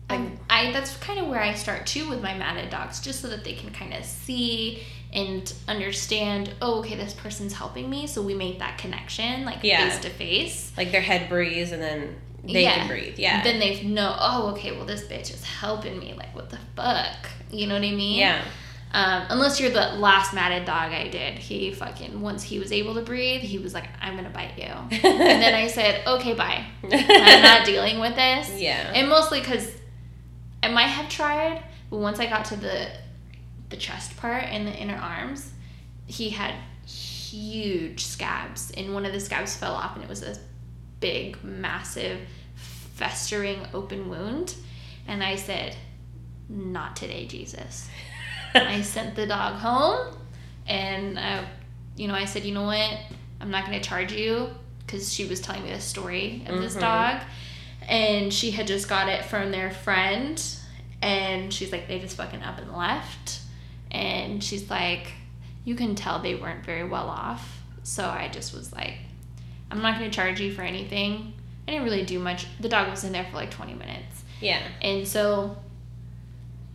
Speaker 2: I, I that's kind of where I start too with my matted dogs, just so that they can kind of see and understand. Oh, okay, this person's helping me, so we make that connection, like face to face.
Speaker 1: Like their head breathes and then they
Speaker 2: Yeah.
Speaker 1: can breathe. Yeah.
Speaker 2: Then they know. Oh, okay, well this bitch is helping me. Like what the fuck? You know what I mean?
Speaker 1: yeah.
Speaker 2: Um, unless you're the last matted dog I did, he fucking once he was able to breathe, he was like, "I'm gonna bite you," and then I said, "Okay, bye. I'm not *laughs* dealing with this."
Speaker 1: Yeah.
Speaker 2: And mostly because I might have tried, but once I got to the the chest part and the inner arms, he had huge scabs, and one of the scabs fell off, and it was a big, massive, festering open wound. And I said, "Not today, Jesus." I *laughs* sent the dog home, and I, you know, I said, "You know what? I'm not going to charge you." Because she was telling me the story of this
Speaker 1: Mhm.
Speaker 2: dog, and she had just got it from their friend and she's like they just fucking up and left and she's like you can tell they weren't very well off so i just was like i'm not going to charge you for anything. I didn't really do much. The dog was in there for like 20 minutes.
Speaker 1: Yeah.
Speaker 2: and so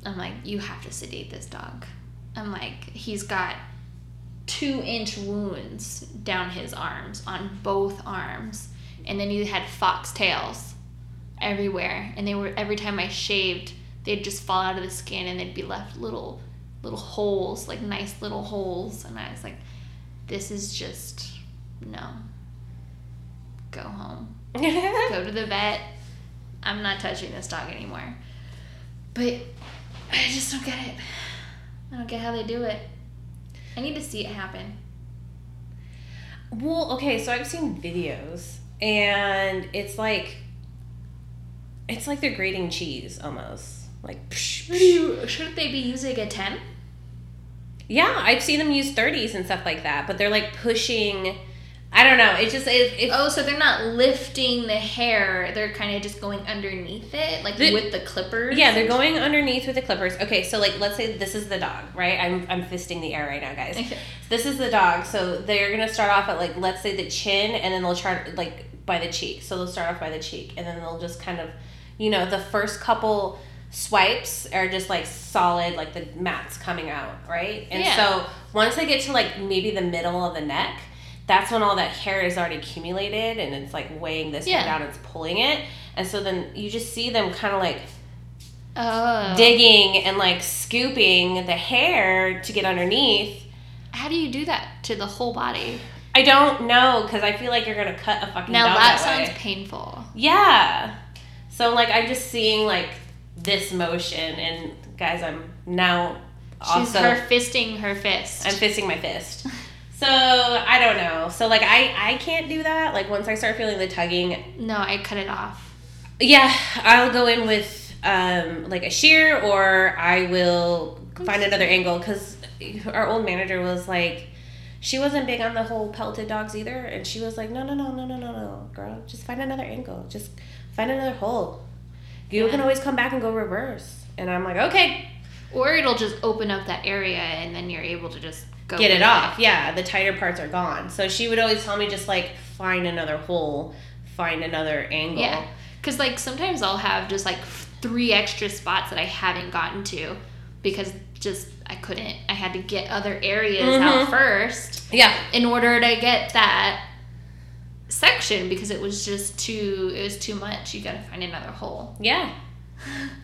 Speaker 2: i'm like you have to sedate this dog. I'm like he's got two inch wounds down his arms on both arms and then he had foxtails everywhere. And they were every time i shaved they'd just fall out of the skin and they'd be left little little holes like nice little holes. And i was like this is just no go home. *laughs* Go to the vet. I'm not touching this dog anymore. But i just don't get it. I don't get how they do it. I need to see it happen.
Speaker 1: Well, okay, so I've seen videos and it's like it's like they're grating cheese almost. Like psh,
Speaker 2: you, shouldn't they be using a 10
Speaker 1: Yeah, I've seen them use 30s and stuff like that, but they're like pushing I don't know. It just it, it
Speaker 2: Oh, so they're not lifting the hair. They're kind of just going underneath it, like
Speaker 1: The-
Speaker 2: with the clippers.
Speaker 1: Yeah, they're going underneath with the clippers. Okay, so like let's say this is the dog, right? I'm I'm fisting the air right now, guys.
Speaker 2: Okay.
Speaker 1: This is the dog. So they're gonna start off at like let's say the chin, and then they'll try like by the cheek. So they'll start off by the cheek, and then they'll just kind of, you know, the first couple swipes are just like solid, like the mats coming out, right? And
Speaker 2: Yeah.
Speaker 1: so once they get to like maybe the middle of the neck, that's when all that hair is already accumulated, and it's like weighing this hair
Speaker 2: Yeah.
Speaker 1: down. It's pulling it, and so then you just see them kind of like
Speaker 2: Oh.
Speaker 1: digging and like scooping the hair to get underneath.
Speaker 2: How do you do that to the whole body?
Speaker 1: I don't know because I feel like you're gonna cut a fucking
Speaker 2: Now that,
Speaker 1: that,
Speaker 2: sounds
Speaker 1: way.
Speaker 2: painful.
Speaker 1: Yeah. So like I'm just seeing like this motion and guys I'm now
Speaker 2: She's
Speaker 1: also
Speaker 2: her fisting her fist.
Speaker 1: I'm fisting my fist. *laughs* So I don't know. So like I I can't do that. Like once I start feeling the tugging,
Speaker 2: no, I cut it off.
Speaker 1: yeah, I'll go in with um, like a shear or I will find another angle because our old manager was like, she wasn't big on the whole pelted dogs either, and she was like, no, no, no, no, no, no, no, girl, just find another angle, just find another hole. You
Speaker 2: Yeah.
Speaker 1: can always come back and go reverse, and I'm like, okay,
Speaker 2: Or it'll just open up that area and then you're able to just go
Speaker 1: get it off. Yeah, the tighter parts are gone. So she would always tell me just like find another hole, find another angle.
Speaker 2: Yeah. Because, like, sometimes I'll have just like three extra spots that I haven't gotten to because just I couldn't. I had to get other areas out
Speaker 1: Mhm.
Speaker 2: first
Speaker 1: Yeah.
Speaker 2: in order to get that section because it was just too, it was too much. You gotta find another hole.
Speaker 1: Yeah.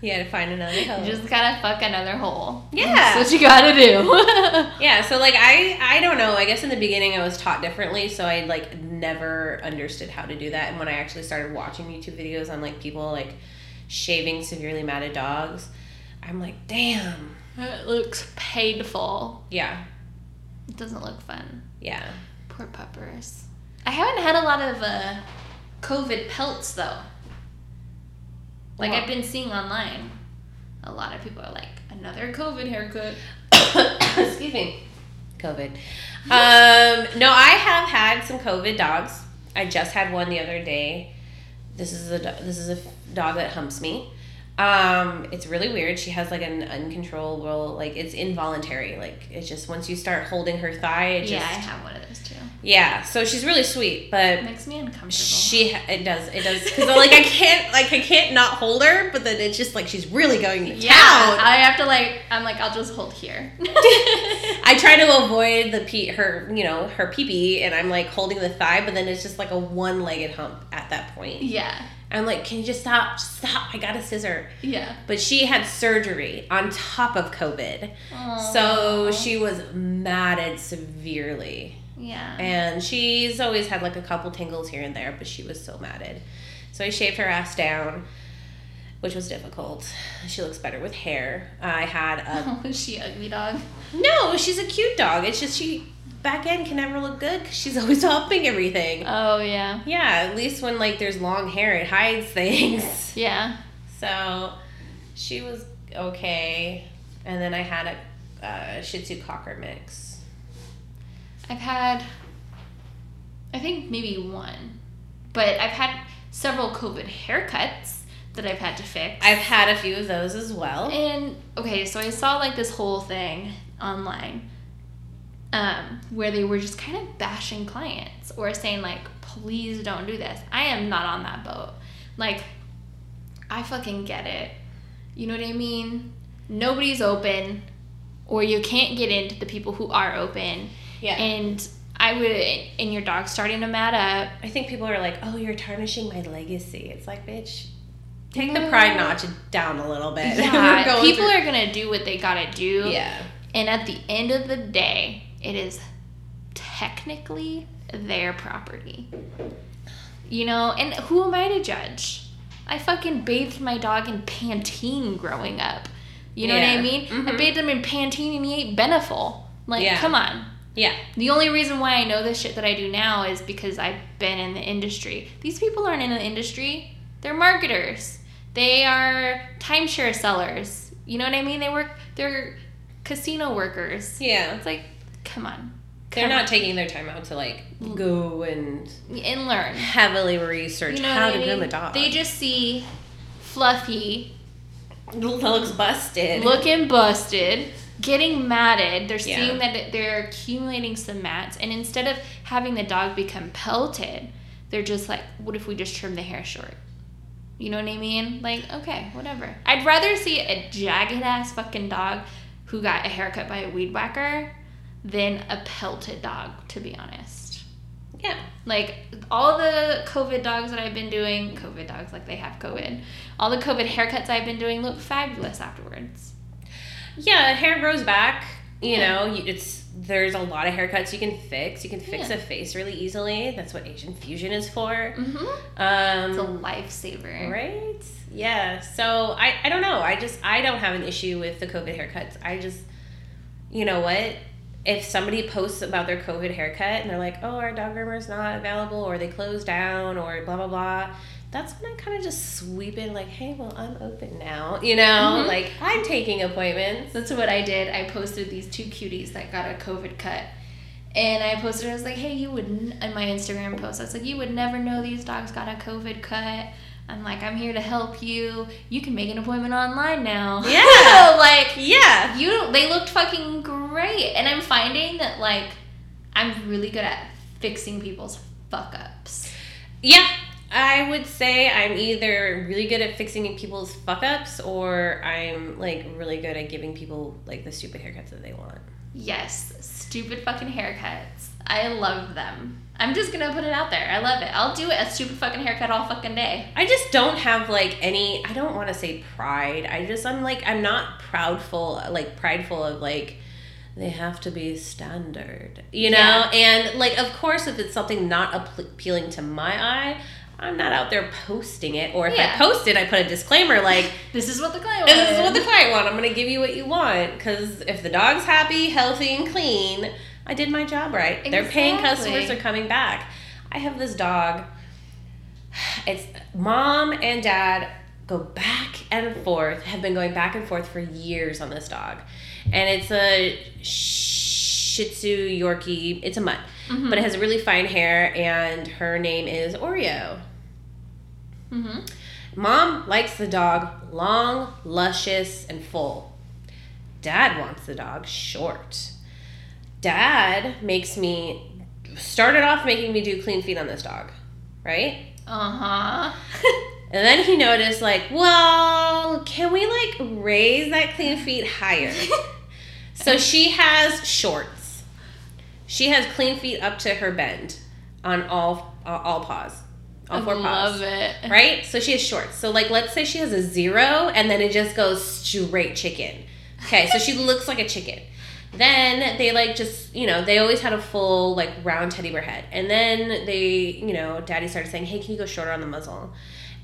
Speaker 1: You had to find another hole.
Speaker 2: You just gotta fuck another hole.
Speaker 1: Yeah.
Speaker 2: That's what you gotta do. *laughs*
Speaker 1: Yeah, so like I I don't know. I guess in the beginning I was taught differently, so I like never understood how to do that. And when I actually started watching YouTube videos on like people like shaving severely matted dogs, I'm like, damn.
Speaker 2: it looks painful.
Speaker 1: Yeah.
Speaker 2: It doesn't look fun.
Speaker 1: Yeah.
Speaker 2: Poor puppers. I haven't had a lot of uh, COVID pelts though. Like? I've been seeing online, a lot of people are like another COVID haircut. *coughs*
Speaker 1: Excuse me. COVID. Um, no, I have had some COVID dogs. I just had one the other day. This is a this is a dog that humps me. Um, it's really weird. She has like an uncontrollable like it's involuntary. Like it's just once you start holding her thigh, it
Speaker 2: yeah,
Speaker 1: just
Speaker 2: I have one of those too.
Speaker 1: yeah. So she's really sweet, but
Speaker 2: It makes me uncomfortable.
Speaker 1: she it does it does because like I can't like I can't not hold her, but then it's just like she's really going to
Speaker 2: yeah,
Speaker 1: town.
Speaker 2: I have to like. I'm like, I'll just hold here. *laughs*
Speaker 1: I try to avoid the pee her you know her pee pee, and I'm like holding the thigh, but then it's just like a one legged hump at that point.
Speaker 2: yeah,
Speaker 1: I'm like, can you just stop? Just stop! I got a scissor.
Speaker 2: yeah.
Speaker 1: But she had surgery on top of COVID,
Speaker 2: Aw.
Speaker 1: so she was matted severely.
Speaker 2: yeah.
Speaker 1: And she's always had like a couple tingles here and there, but she was so matted. So I shaved her ass down, which was difficult. She looks better with hair. I had a *laughs*
Speaker 2: Is she ugly dog?
Speaker 1: no, she's a cute dog. It's just she back end can never look good because she's *laughs* always humping everything.
Speaker 2: Oh yeah,
Speaker 1: Yeah, at least when like there's long hair, it hides things. *laughs*
Speaker 2: yeah.
Speaker 1: So she was okay, and then I had a uh, Shih Tzu Cocker mix.
Speaker 2: I've had, I think maybe one, but I've had several COVID haircuts that I've had to fix.
Speaker 1: I've had a few of those as well.
Speaker 2: and okay, so I saw like this whole thing online, um, where they were just kind of bashing clients or saying like, please don't do this. I am not on that boat. Like, I fucking get it. You know what I mean? Nobody's open, or you can't get into the people who are open.
Speaker 1: Yeah.
Speaker 2: And I would, and your dog's starting to mat up.
Speaker 1: I think people are like, "Oh, you're tarnishing my legacy." It's like, bitch, take the pride notch down a little bit. *laughs*
Speaker 2: Yeah,
Speaker 1: going
Speaker 2: people
Speaker 1: through-
Speaker 2: are gonna do what they gotta do.
Speaker 1: Yeah.
Speaker 2: And at the end of the day, it is technically their property. You know, and who am I to judge? I fucking bathed my dog in Pantene growing up. You know what I mean? I
Speaker 1: Mhm.
Speaker 2: bathed him in Pantene and he ate Beneful. Like,
Speaker 1: Yeah.
Speaker 2: come on.
Speaker 1: Yeah.
Speaker 2: The only reason why I know the shit that I do now is because I've been in the industry. These people aren't in the industry. They're marketers. They are timeshare sellers. You know what I mean? They work they're casino workers.
Speaker 1: Yeah.
Speaker 2: It's like, come on.
Speaker 1: They're
Speaker 2: Come
Speaker 1: not taking their time out to like mm. go and
Speaker 2: and learn.
Speaker 1: heavily research
Speaker 2: You know
Speaker 1: how to
Speaker 2: I
Speaker 1: groom a dog.
Speaker 2: They just see Fluffy
Speaker 1: looks busted.
Speaker 2: looking busted, getting matted. They're
Speaker 1: Yeah.
Speaker 2: seeing that they're accumulating some mats, and instead of having the dog become pelted, they're just like, what if we just trim the hair short? You know what I mean? Like, okay, whatever. I'd rather see a jagged ass fucking dog who got a haircut by a weed whacker than a pelted dog, to be honest.
Speaker 1: Yeah.
Speaker 2: Like all the COVID dogs that I've been doing, COVID dogs like they have COVID, all the COVID haircuts I've been doing look fabulous afterwards.
Speaker 1: Yeah, hair grows back. You
Speaker 2: Yeah.
Speaker 1: know, it's there's a lot of haircuts you can fix. You can fix
Speaker 2: Yeah.
Speaker 1: a face really easily. That's what Asian fusion is for.
Speaker 2: Mm-hmm.
Speaker 1: Um,
Speaker 2: It's a lifesaver.
Speaker 1: Right? Yeah. So I, I don't know. I just I don't have an issue with the COVID haircuts. I just you know what? If somebody posts about their COVID haircut and they're like, oh, our dog groomer's not available or they closed down or blah, blah, blah, that's when I kind of just sweep in, like, hey, well, I'm open now. *laughs* You know,
Speaker 2: Mhm.
Speaker 1: like, I'm taking appointments.
Speaker 2: That's what I did. I posted these two cuties that got a COVID cut. And I posted, I was like, hey, you would, in my Instagram post, I was like, you would never know these dogs got a COVID cut. I'm like, I'm here to help you. You can make an appointment online now. *laughs*
Speaker 1: Yeah.
Speaker 2: like,
Speaker 1: Yeah.
Speaker 2: you, they looked fucking great. And I'm finding that, like, I'm really good at fixing people's fuck ups.
Speaker 1: Yeah. I would say I'm either really good at fixing people's fuck ups or I'm like really good at giving people like the stupid haircuts that they want.
Speaker 2: Yes, stupid fucking haircuts. I love them. I'm just gonna put it out there. I love it. I'll do a stupid fucking haircut all fucking day.
Speaker 1: I just don't have like any I don't want to say pride. I just I'm like I'm not proudful like prideful of like they have to be standard. You know?
Speaker 2: Yeah.
Speaker 1: And like of course if it's something not appealing to my eye, I'm not out there posting it or if
Speaker 2: Yeah.
Speaker 1: I post it I put a disclaimer like *laughs*
Speaker 2: This is what the client
Speaker 1: And this is what the client want. I'm gonna give you what you want because if the dog's happy, healthy, and clean, I did my job right. They're paying customers. They're coming back. I have this dog. It's mom and dad go back and forth. Have been going back and forth for years on this dog, and it's a Shih Tzu Yorkie. It's a mutt,
Speaker 2: Mhm.
Speaker 1: but it has really fine hair, and her name is Oreo.
Speaker 2: Mhm.
Speaker 1: Mom likes the dog long, luscious, and full. Dad wants the dog short. Dad makes me started off making me do clean feet on this dog, right?
Speaker 2: Uh-huh. *laughs*
Speaker 1: And then he noticed like, well, can we like raise that clean feet higher? *laughs* so she has shorts. She has clean feet up to her bend on all all, all paws. All
Speaker 2: I
Speaker 1: four paws
Speaker 2: love it.
Speaker 1: right? So she has shorts. So like let's say she has a zero and then it just goes straight chicken. Okay, so she looks like a chicken. Then they like just you know they always had a full like round teddy bear head, and then they you know daddy started saying hey can you go shorter on the muzzle,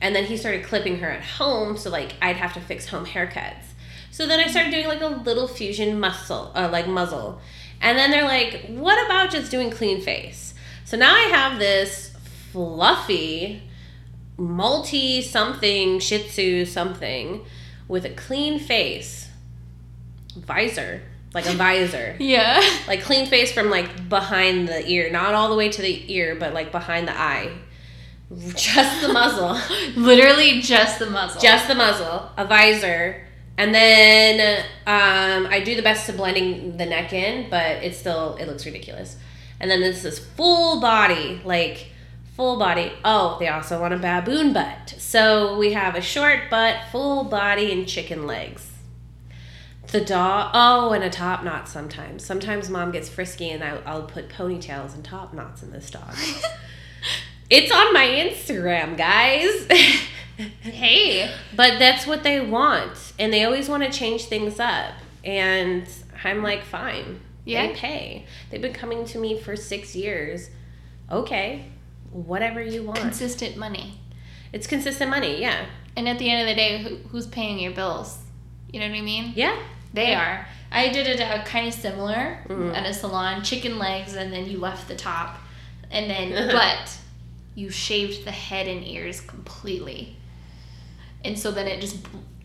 Speaker 1: and then he started clipping her at home so like I'd have to fix home haircuts. So then I started doing like a little fusion muscle uh, like muzzle, and then they're like what about just doing clean face? So now I have this fluffy multi something shih tzu something with a clean face visor like a visor.
Speaker 2: Yeah.
Speaker 1: like clean face from like behind the ear. Not all the way to the ear but like behind the eye. Just the muzzle. *laughs*
Speaker 2: Literally just the muzzle.
Speaker 1: just the muzzle. A visor. And then um, i do the best to blending the neck in but it's still it looks ridiculous. And then this is full body like full body. Oh they also want a baboon butt. So we have a short butt full body and chicken legs the dog oh and a top knot sometimes sometimes mom gets frisky and I, i'll put ponytails and top knots in this dog *laughs* it's on my instagram guys *laughs*
Speaker 2: hey.
Speaker 1: But that's what they want. And they always want to change things up. And I'm like, fine.
Speaker 2: Yeah.
Speaker 1: They pay. They've been coming to me for six years. Okay. Whatever you want.
Speaker 2: Consistent money.
Speaker 1: it's consistent money. Yeah.
Speaker 2: And at the end of the day, who, who's paying your bills? You know what I mean?
Speaker 1: Yeah.
Speaker 2: They are. I did it uh, kind of similar
Speaker 1: Mhm.
Speaker 2: at a salon, chicken legs, and then you left the top, and then *laughs* but you shaved the head and ears completely, and so then it just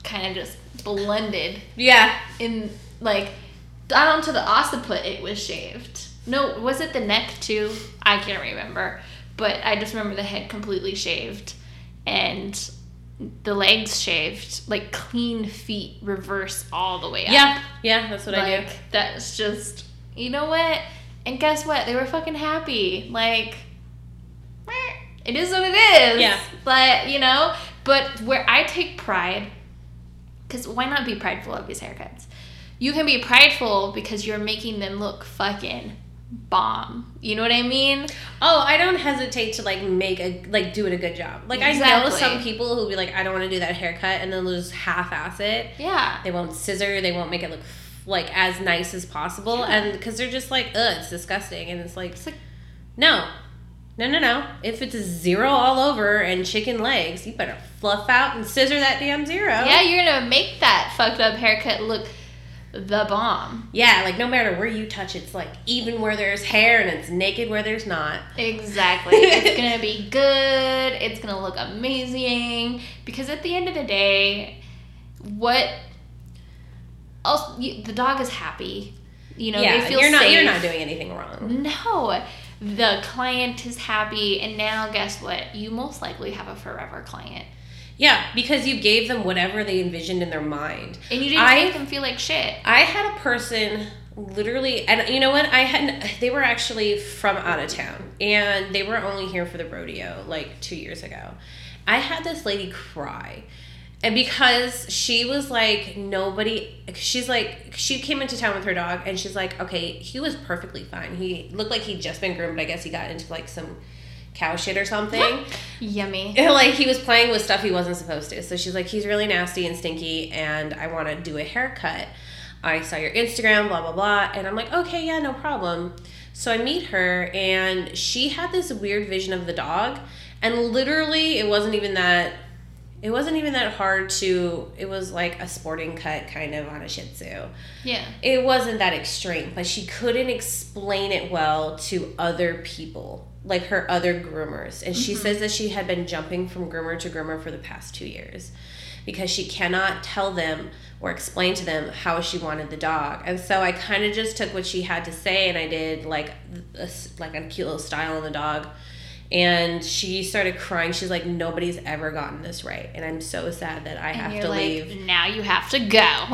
Speaker 2: kind of just blended
Speaker 1: Yeah.
Speaker 2: in like down to the occiput. It was shaved. No, was it the neck too? I can't remember, but I just remember the head completely shaved, and the legs shaved, like clean feet, reverse all the way up.
Speaker 1: Yeah. Yeah. That's what I do.
Speaker 2: that's just you know what? And guess what? They were fucking happy. Like it is what it is.
Speaker 1: Yeah.
Speaker 2: But you know, but where I take pride, because why not be prideful of these haircuts? You can be prideful because you're making them look fucking bomb. You know what I mean?
Speaker 1: Oh, I don't hesitate to like make a like do it a good job. Like I know some people who'll be like, I don't want to do that haircut, and then they'll just half-ass it.
Speaker 2: Yeah.
Speaker 1: They won't scissor. They won't make it look like as nice as possible,
Speaker 2: Yeah.
Speaker 1: and because they're just like, ugh, it's disgusting, and it's like,
Speaker 2: It's like
Speaker 1: no, no, no, no. If it's a zero all over and chicken legs, you better fluff out and scissor that damn zero.
Speaker 2: Yeah, you're gonna make that fucked up haircut look the bomb.
Speaker 1: Yeah, like no matter where you touch, it's like even where there's hair and it's naked where there's not.
Speaker 2: Exactly. it's *laughs* gonna be good. It's gonna look amazing. Because at the end of the day, what else? You, the dog is happy. You know,
Speaker 1: yeah,
Speaker 2: they feel
Speaker 1: you're not you're not doing anything wrong.
Speaker 2: No, the client is happy, and now guess what? You most likely have a forever client,
Speaker 1: Yeah, because you gave them whatever they envisioned in their mind.
Speaker 2: and you didn't
Speaker 1: I-
Speaker 2: make them feel like shit.
Speaker 1: I had a person literally, and you know what? I had they were actually from out of town, and they were only here for the rodeo like two years ago. I had this lady cry. And because she was like nobody, she's like she came into town with her dog, and she's like, okay, he was perfectly fine. He looked like he'd just been groomed. I guess he got into like some cow shit or something. *gasps*
Speaker 2: Yummy. *laughs*
Speaker 1: like he was playing with stuff he wasn't supposed to. So she's like, he's really nasty and stinky, and I want to do a haircut. I saw your Instagram, blah blah blah, and I'm like, okay, yeah, no problem. So I meet her, and she had this weird vision of the dog, and literally, it wasn't even that. It wasn't even that hard to. It was like a sporting cut, kind of on a Shih Tzu
Speaker 2: Yeah.
Speaker 1: it wasn't that extreme, but she couldn't explain it well to other people, like her other groomers. And she mm-hmm. says that she had been jumping from groomer to groomer for the past two years because she cannot tell them or explain to them how she wanted the dog. And so I kind of just took what she had to say and I did like a, like a cute little style on the dog. And she started crying. She's like, nobody's ever gotten this right. And I'm so sad that I
Speaker 2: And
Speaker 1: have to
Speaker 2: like,
Speaker 1: leave
Speaker 2: now you have to go. *laughs*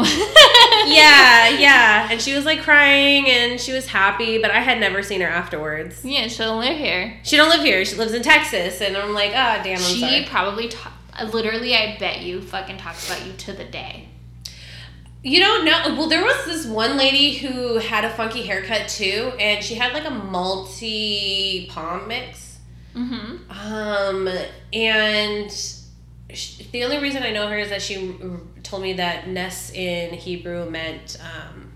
Speaker 1: yeah, *laughs* yeah. And she was like crying and she was happy, but I had never seen her afterwards.
Speaker 2: Yeah, she don't live here.
Speaker 1: She don't live here. She lives in Texas, and I'm like, ah, damn, I'm
Speaker 2: she
Speaker 1: sorry.
Speaker 2: probably ta- literally, I bet you, fucking talks about you to the day.
Speaker 1: You don't know. Well, there was this one lady who had a funky haircut too, and she had like a Maltipom mix.
Speaker 2: Mm-hmm.
Speaker 1: Um, and sh the only reason I know her is that she told me that Ness in Hebrew meant um,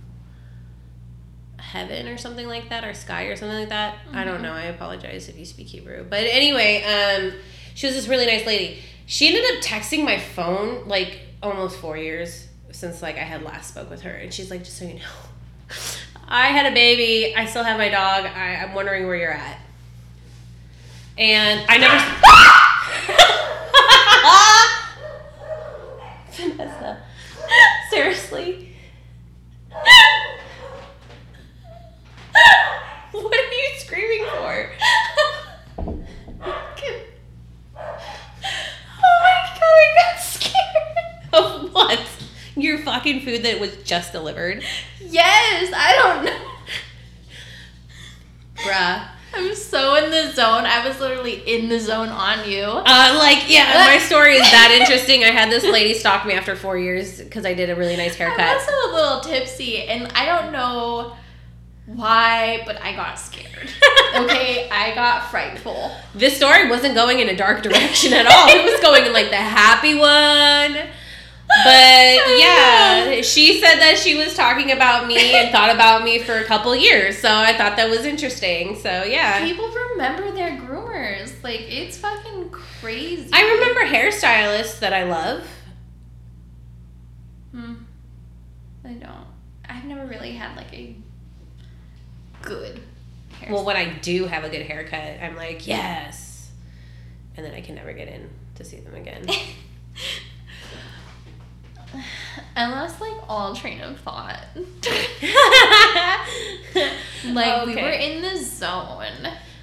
Speaker 1: heaven or something like that, or sky or something like that. I don't know. I apologize if you speak Hebrew. But anyway, um, she was this really nice lady. She ended up texting my phone like almost four years since like I had last spoke with her, and she's like, just so you know. *laughs* I had a baby. I still have my dog. I, I'm wondering where you're at. And I never. *laughs* Vanessa. Seriously. what are you screaming for? oh my god, I got scared. Of what? Your fucking food that was just delivered?
Speaker 2: Yes, I don't know.
Speaker 1: Bruh.
Speaker 2: I'm so in the zone. I was literally in the zone on you.
Speaker 1: Uh, like, yeah, *laughs* my story is that interesting. I had this lady stalk me after four years because I did a really nice haircut.
Speaker 2: I was a little tipsy, and I don't know why, but I got scared. *laughs* Okay, I got frightful.
Speaker 1: This story wasn't going in a dark direction at all. It was going in like the happy one. But *laughs* yeah, she said that she was talking about me and thought about me for a couple years. So I thought that was interesting. So yeah.
Speaker 2: People remember their groomers. Like it's fucking crazy.
Speaker 1: I remember hairstylists that I love.
Speaker 2: Hmm. I don't. I've never really had like a good hair.
Speaker 1: Well, when I do have a good haircut, I'm like, yes. And then I can never get in to see them again. *laughs* *laughs*
Speaker 2: Lost like all train of thought. *laughs* Like we were in the zone.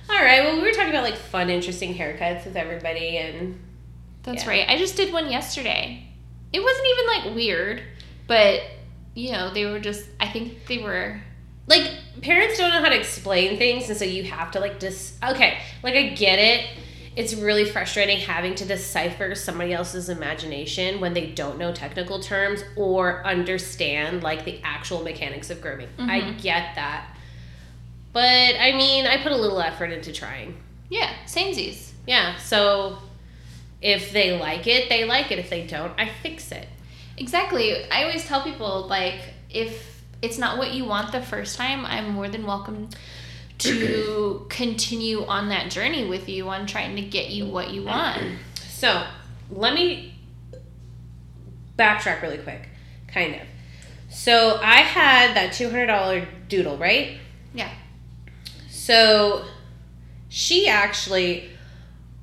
Speaker 1: All right. Well, we were talking about like fun, interesting haircuts with everybody, and
Speaker 2: That's
Speaker 1: Yeah.
Speaker 2: right. I just did one yesterday. It wasn't even like weird, but you know, they were just I think they were
Speaker 1: like parents don't know how to explain things, and so you have to like dis. Okay, like I get it. It's really frustrating having to decipher somebody else's imagination when they don't know technical terms or understand like the actual mechanics of grooming. I
Speaker 2: Mhm.
Speaker 1: get that. But I mean, I put a little effort into trying.
Speaker 2: yeah, samesies.
Speaker 1: Yeah, so if they like it, they like it. If they don't, I fix it.
Speaker 2: Exactly. I always tell people like if it's not what you want the first time, I'm more than welcome to continue on that journey with you on trying to get you what you want.
Speaker 1: So let me backtrack really quick, kind of. So I had that two hundred dollar doodle, right?
Speaker 2: Yeah.
Speaker 1: So she actually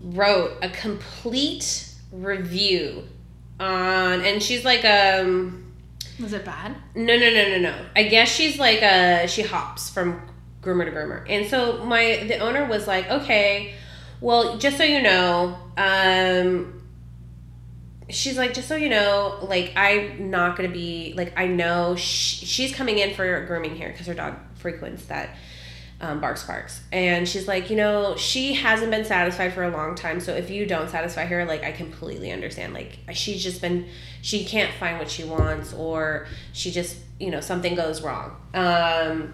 Speaker 1: wrote a complete review on, and she's like, um,
Speaker 2: Was it bad?
Speaker 1: no, no, no, no, no. I guess she's like a she hops from groomer to groomer, and so my the owner was like, okay, well, just so you know, um. She's like, just so you know, like I'm not gonna be like I know sh- she's coming in for grooming here because her dog frequents that um, Barks Barks. And she's like, you know, she hasn't been satisfied for a long time. So if you don't satisfy her, like, I completely understand. Like, she's just been, she can't find what she wants, or she just, you know, something goes wrong. Um,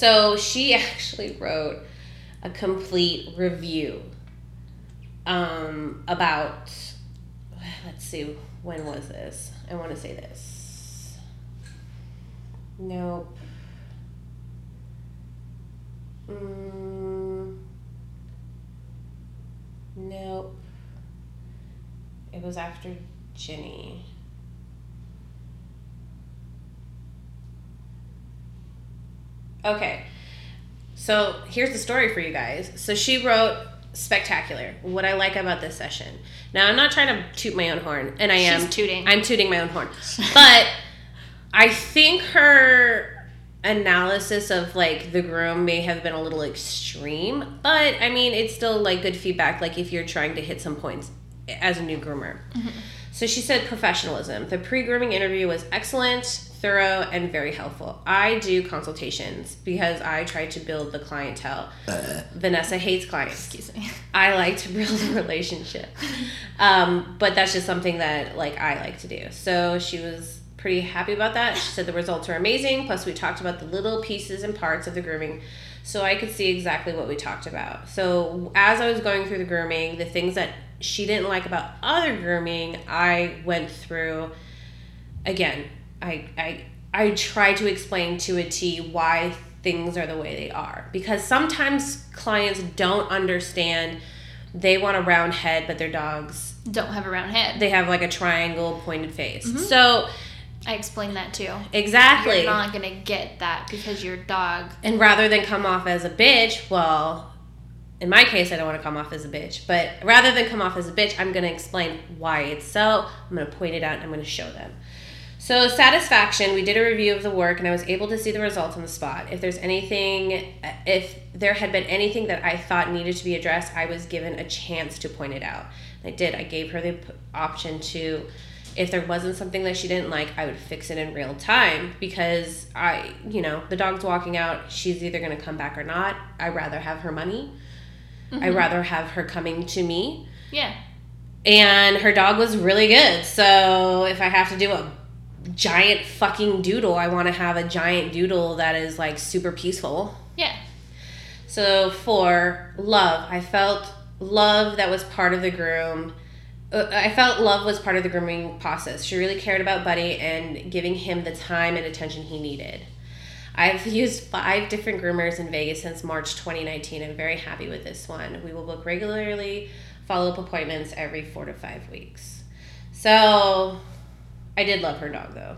Speaker 1: so she *laughs* actually wrote a complete review um, about, let's see, when was this? I want to say this. Nope. Mm, nope. It was after Ginny. Okay. So here's the story for you guys. So she wrote spectacular. What I like about this session. Now I'm not trying to toot my own horn, and I am
Speaker 2: She's tooting.
Speaker 1: I'm tooting my own horn, but I think her analysis of like the groom may have been a little extreme, but I mean it's still like good feedback. Like if you're trying to hit some points as a new groomer. Mm-hmm. So she said professionalism. The pre grooming interview was excellent, thorough, and very helpful. I do consultations because I try to build the clientele. Vanessa hates clients.
Speaker 2: Excuse me.
Speaker 1: I like to build a relationship. Um, but that's just something that like I like to do. So she was pretty happy about that. She said the results are amazing. Plus we talked about the little pieces and parts of the grooming. So I could see exactly what we talked about. So as I was going through the grooming, the things that she didn't like about other grooming, I went through again. I I I try to explain to a T why things are the way they are because sometimes clients don't understand they want a round head but their dogs
Speaker 2: Don't have a round head.
Speaker 1: they have like a triangle pointed face mm-hmm. so
Speaker 2: I explained that too.
Speaker 1: exactly
Speaker 2: You're not gonna get that because your dog.
Speaker 1: and rather than come off as a bitch well in my case i don't want to come off as a bitch but rather than come off as a bitch i'm going to explain why it's so i'm going to point it out and i'm going to show them so satisfaction we did a review of the work and i was able to see the results on the spot. If there's anything if there had been anything that i thought needed to be addressed i was given a chance to point it out. I did. I gave her the option to if there wasn't something that she didn't like i would fix it in real time because i you know the dog's walking out. She's either going to come back or not. I'd rather have her money. I'd mm-hmm. rather have her coming to me.
Speaker 2: Yeah.
Speaker 1: and her dog was really good. So if I have to do a giant fucking doodle, I want to have a giant doodle that is like super peaceful.
Speaker 2: Yeah.
Speaker 1: So for love, I felt love that was part of the groom. uh, I felt love was part of the grooming process. She really cared about Buddy and giving him the time and attention he needed. I've *laughs* used five different groomers in Vegas since March 2019. I'm very happy with this one. We will book regularly, follow up appointments every four to five weeks. So I did love her dog though,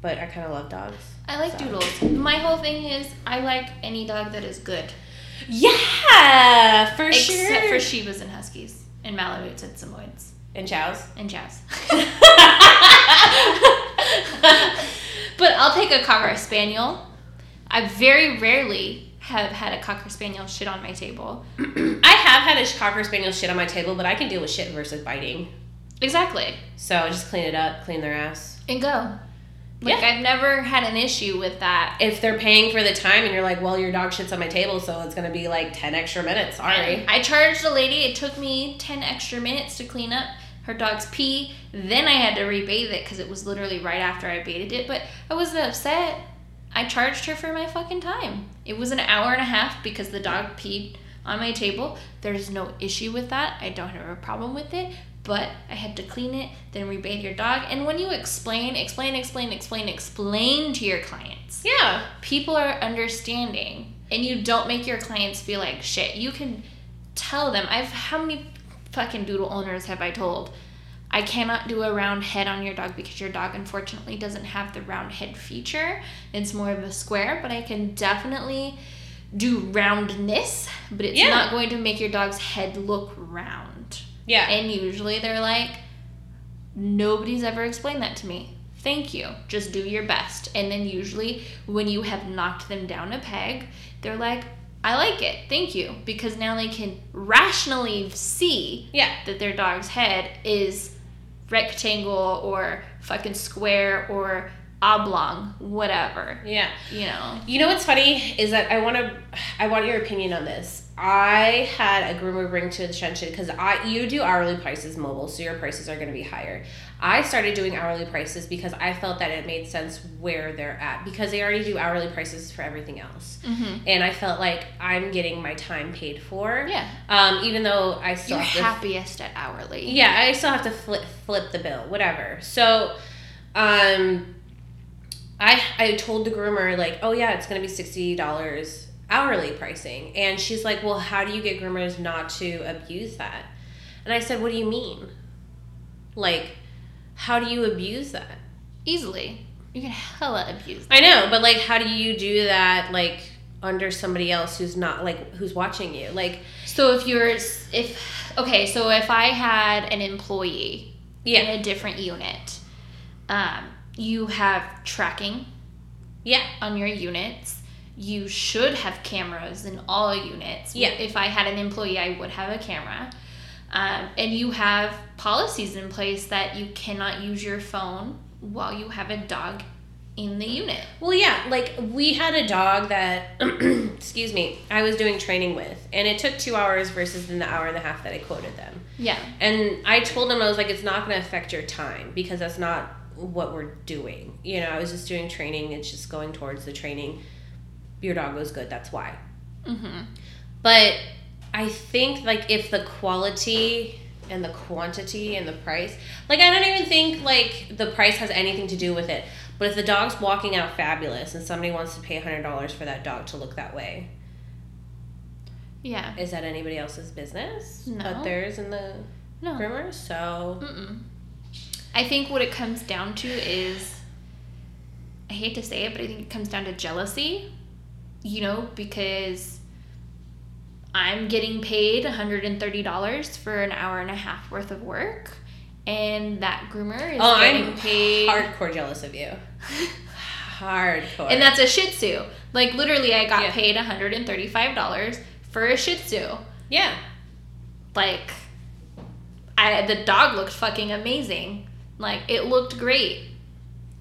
Speaker 1: but I kind of love dogs.
Speaker 2: I like
Speaker 1: So.
Speaker 2: doodles. My whole thing is I like any dog that is good.
Speaker 1: Yeah, for
Speaker 2: Except
Speaker 1: sure.
Speaker 2: Except for Shibas and Huskies and Malamutes and Samoyeds
Speaker 1: and chows.
Speaker 2: and Chows. *laughs* but I'll take a Cocker Spaniel. I very rarely have had a Cocker Spaniel shit on my table. *clears throat*
Speaker 1: I have had a cocker spaniel shit on my table, but I can deal with shit versus biting.
Speaker 2: Exactly.
Speaker 1: So just clean it up, clean their ass.
Speaker 2: And go. Like
Speaker 1: Yeah.
Speaker 2: I've never had an issue with that.
Speaker 1: If they're paying for the time and you're like, well, your dog shits on my table, so it's gonna be like ten extra minutes. Sorry.
Speaker 2: I charged the lady. It took me 10 extra minutes to clean up her dog's pee. Then I had to rebathe it because it was literally right after I baited it. But I wasn't upset. I charged her for my fucking time. It was an hour and a half because the dog peed on my table. There's no issue with that. I don't have a problem with it. But I had to clean it, then rebathe your dog. And when you explain, explain, explain, explain, explain to your clients
Speaker 1: Yeah.
Speaker 2: people are understanding and you don't make your clients feel like shit you can tell them i've how many fucking doodle owners have i told I cannot do a round head on your dog because your dog unfortunately doesn't have the round head feature. It's more of a square, but I can definitely do roundness, but it's
Speaker 1: Yeah.
Speaker 2: not going to make your dog's head look round.
Speaker 1: Yeah.
Speaker 2: And usually they're like, nobody's ever explained that to me. Thank you. Just do your best. And then usually when you have knocked them down a peg, they're like, I like it. Thank you. Because now they can rationally see
Speaker 1: yeah.
Speaker 2: that their dog's head is rectangle or fucking square or oblong, whatever.
Speaker 1: Yeah.
Speaker 2: You know.
Speaker 1: You know what's funny is that I want to, I want your opinion on this. I had a groomer bring to attention because I you do hourly prices mobile, so your prices are going to be higher. I started doing hourly prices because I felt that it made sense where they're at because they already do hourly prices for everything else,
Speaker 2: Mm-hmm.
Speaker 1: and I felt like I'm getting my time paid for.
Speaker 2: Yeah.
Speaker 1: Um, even though I still
Speaker 2: You're
Speaker 1: have to
Speaker 2: happiest at hourly.
Speaker 1: yeah, I still have to flip flip the bill, whatever. So, um, I I told the groomer like, oh yeah, it's gonna be sixty dollars hourly pricing, and she's like, well, how do you get groomers not to abuse that? And I said, what do you mean? Like, how do you abuse that?
Speaker 2: Easily. You can hella abuse
Speaker 1: I know, but like, how do you do that? Like under somebody else who's not like who's watching you? Like,
Speaker 2: So if you're if okay, so if I had an employee
Speaker 1: yeah,
Speaker 2: in a different unit, um, you have tracking
Speaker 1: yeah,
Speaker 2: on your units. You should have cameras in all units.
Speaker 1: Yeah.
Speaker 2: If I had an employee, I would have a camera. Um, and you have policies in place that you cannot use your phone while you have a dog in the unit.
Speaker 1: Well, yeah, like we had a dog that, *clears throat* excuse me, I was doing training with, and it took two hours versus in the hour and a half that I quoted them.
Speaker 2: Yeah.
Speaker 1: And I told them, I was like, it's not going to affect your time because that's not what we're doing. You know, I was just doing training, it's just going towards the training. Your dog was good, that's why.
Speaker 2: Mm-hmm.
Speaker 1: But I think, like, if the quality and the quantity and the price, like, I don't even think, like, the price has anything to do with it. But if the dog's walking out fabulous and somebody wants to pay $100 for that dog to look that way,
Speaker 2: Yeah.
Speaker 1: is that anybody else's business?
Speaker 2: No.
Speaker 1: But theirs and the
Speaker 2: No.
Speaker 1: groomer? So,
Speaker 2: Mm-mm. I think what it comes down to is, I hate to say it, but I think it comes down to jealousy. You know, because I'm getting paid $130 for an hour and a half worth of work, and that groomer is
Speaker 1: oh,
Speaker 2: getting
Speaker 1: I'm
Speaker 2: paid.
Speaker 1: hardcore jealous of you. *laughs* Hardcore.
Speaker 2: And that's a Shih Tzu. Like literally, I got
Speaker 1: Yeah.
Speaker 2: paid $135 for a Shih Tzu.
Speaker 1: yeah.
Speaker 2: Like, I the dog looked fucking amazing. Like it looked great.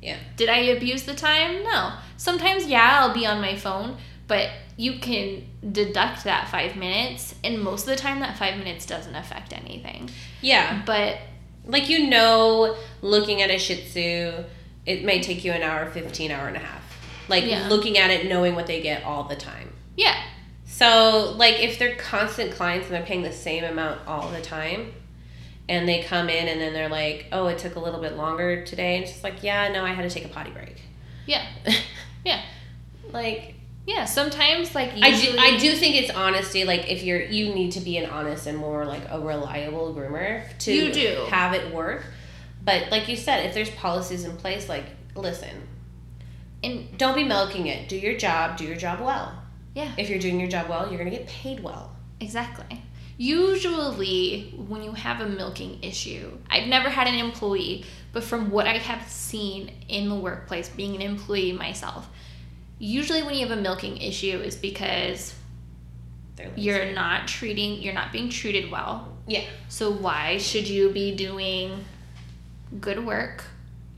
Speaker 1: Yeah.
Speaker 2: Did I abuse the time? No. Sometimes, yeah, I'll be on my phone, but you can deduct that five minutes, and most of the time, that five minutes doesn't affect anything.
Speaker 1: Yeah.
Speaker 2: But
Speaker 1: Like you know, looking at a Shih Tzu, it may take you an hour, fifteen hour and a half. Like
Speaker 2: Yeah.
Speaker 1: looking at it, knowing what they get all the time.
Speaker 2: yeah,
Speaker 1: So like if they're constant clients and they're paying the same amount all the time, and they come in and then they're like, oh, it took a little bit longer today, and it's just like, yeah, no, I had to take a potty break.
Speaker 2: yeah, *laughs* yeah,
Speaker 1: like
Speaker 2: yeah. Sometimes, like
Speaker 1: I do, I do think it's honesty. Like if you're, you need to be an honest and more like a reliable groomer to
Speaker 2: You do.
Speaker 1: have it work. But like you said, if there's policies in place, like listen,
Speaker 2: and
Speaker 1: don't be milking it. Do your job. Do your job well.
Speaker 2: yeah,
Speaker 1: If you're doing your job well, you're gonna get paid well.
Speaker 2: Exactly. Usually, when you have a milking issue, I've never had an employee, but from what I have seen in the workplace, being an employee myself, usually when you have a milking issue is because you're not treating, you're not being treated well.
Speaker 1: yeah.
Speaker 2: So, why should you be doing good work?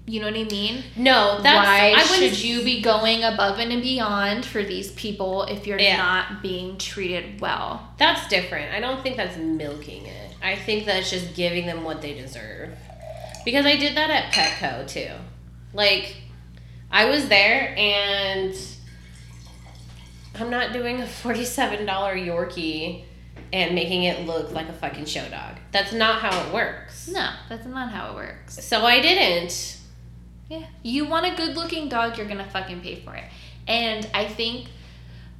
Speaker 2: You know what I mean?
Speaker 1: No, that's
Speaker 2: why should you be going above and beyond for these people if you're
Speaker 1: Yeah.
Speaker 2: not being treated well?
Speaker 1: That's different. I don't think that's milking it. I think that's just giving them what they deserve. Because I did that at Petco too. Like, I was there and I'm not doing a $47 Yorkie and making it look like a fucking show dog. That's not how it works.
Speaker 2: No, that's not how it works.
Speaker 1: So I didn't.
Speaker 2: Yeah. You want a good looking dog, you're gonna fucking pay for it. And I think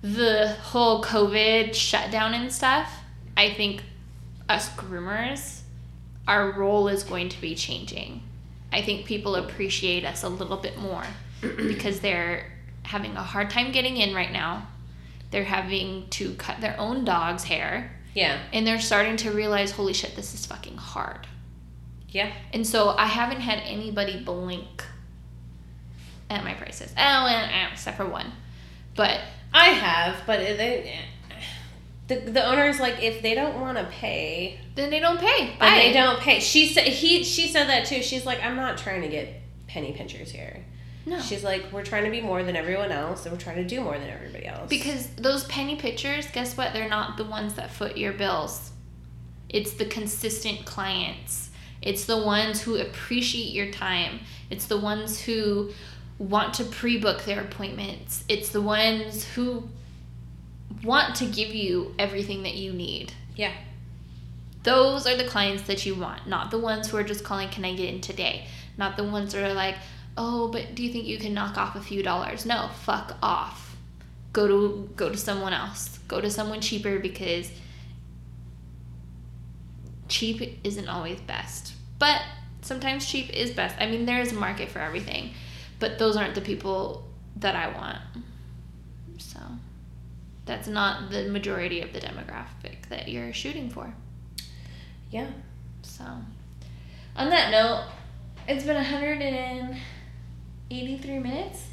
Speaker 2: the whole COVID shutdown and stuff, I think us groomers our role is going to be changing. I think people appreciate us a little bit more because they're having a hard time getting in right now. They're having to cut their own dog's hair
Speaker 1: Yeah.
Speaker 2: and they're starting to realize, holy shit, this is fucking hard.
Speaker 1: Yeah.
Speaker 2: And so I haven't had anybody blink at my prices. Oh, and, uh, except for one. But
Speaker 1: I have, but they, the the owner's like, if they don't want to pay,
Speaker 2: then they don't pay.
Speaker 1: then they don't pay. She said he she said that too. She's like, I'm not trying to get penny pinchers here.
Speaker 2: No.
Speaker 1: She's like, we're trying to be more than everyone else, and we're trying to do more than everybody else.
Speaker 2: Because those penny pitchers, guess what? They're not the ones that foot your bills. It's the consistent clients. It's the ones who appreciate your time. It's the ones who want to pre book their appointments. It's the ones who want to give you everything that you need.
Speaker 1: yeah,
Speaker 2: Those are the clients that you want, not the ones who are just calling, Can I get in today? Not the ones that are like, Oh, but do you think you can knock off a few dollars? No, fuck off. Go to go to someone else. Go to someone cheaper because cheap isn't always best. But sometimes cheap is best. I mean, there is a market for everything, but those aren't the people that I want. So that's not the majority of the demographic that you're shooting for.
Speaker 1: yeah.
Speaker 2: So, on that note, it's been 183 minutes.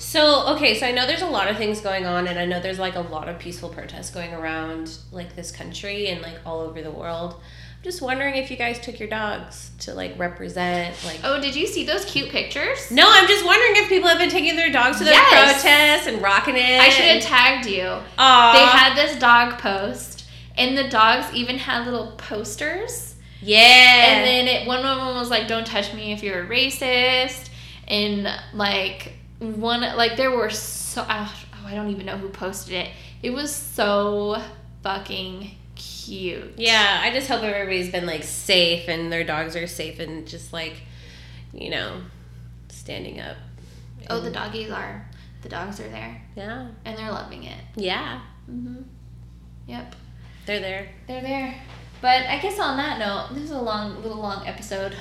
Speaker 1: So okay, so I know there's a lot of things going on, and I know there's like a lot of peaceful protests going around like this country and like all over the world. I'm just wondering if you guys took your dogs to like represent like.
Speaker 2: Oh, did you see those cute pictures?
Speaker 1: No, I'm just wondering if people have been taking their dogs to their
Speaker 2: Yes.
Speaker 1: protests and rocking it.
Speaker 2: I should have tagged you.
Speaker 1: Aw.
Speaker 2: They had this dog post, and the dogs even had little posters.
Speaker 1: yeah.
Speaker 2: And then it, one of them was like, "Don't touch me if you're a racist," and like one like there were so oh, I don't even know who posted it. It was so fucking cute.
Speaker 1: Yeah, I just hope everybody's been like safe and their dogs are safe and just like, you know, standing up.
Speaker 2: Oh, the doggies are. The dogs are there,
Speaker 1: Yeah.
Speaker 2: and they're loving it.
Speaker 1: Yeah.
Speaker 2: Mm-hmm. Yep,
Speaker 1: They're there.
Speaker 2: they're there. But I guess on that note, this is a long, little long episode.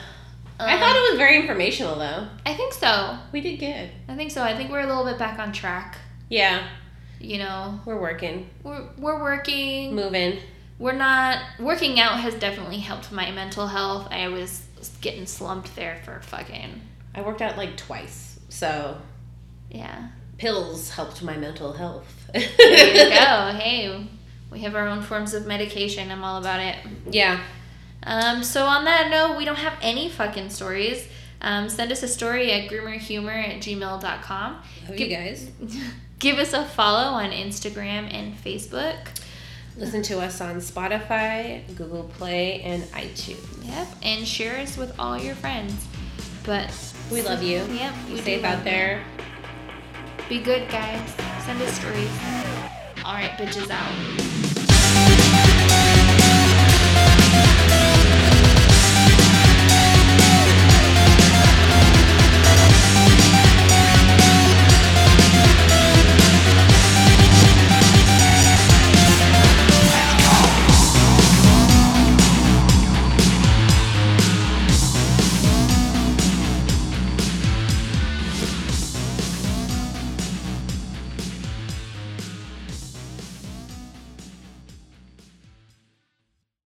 Speaker 1: I
Speaker 2: Um,
Speaker 1: thought it was very informational though.
Speaker 2: I think so.
Speaker 1: We did good.
Speaker 2: I think so. I think we're a little bit back on track.
Speaker 1: Yeah.
Speaker 2: You know,
Speaker 1: We're working.
Speaker 2: we're we're working.
Speaker 1: Moving.
Speaker 2: We're not working out has definitely helped my mental health. I was getting slumped there for fucking
Speaker 1: I worked out like twice. So
Speaker 2: yeah.
Speaker 1: pills helped my mental health.
Speaker 2: There you go. *laughs* Hey, we have our own forms of medication. I'm all about it.
Speaker 1: Yeah.
Speaker 2: Um, so on that note, we don't have any fucking stories. Um, send us a story at groomerhumor at gmail.com.
Speaker 1: Love you guys. *laughs*
Speaker 2: Give us a follow on Instagram and Facebook.
Speaker 1: Listen to us on Spotify, Google Play, and iTunes.
Speaker 2: Yep. And share us with all your friends. But
Speaker 1: We love you.
Speaker 2: Yep.
Speaker 1: Be safe out there.
Speaker 2: you. Be good, guys. Send us stories. All right, bitches out.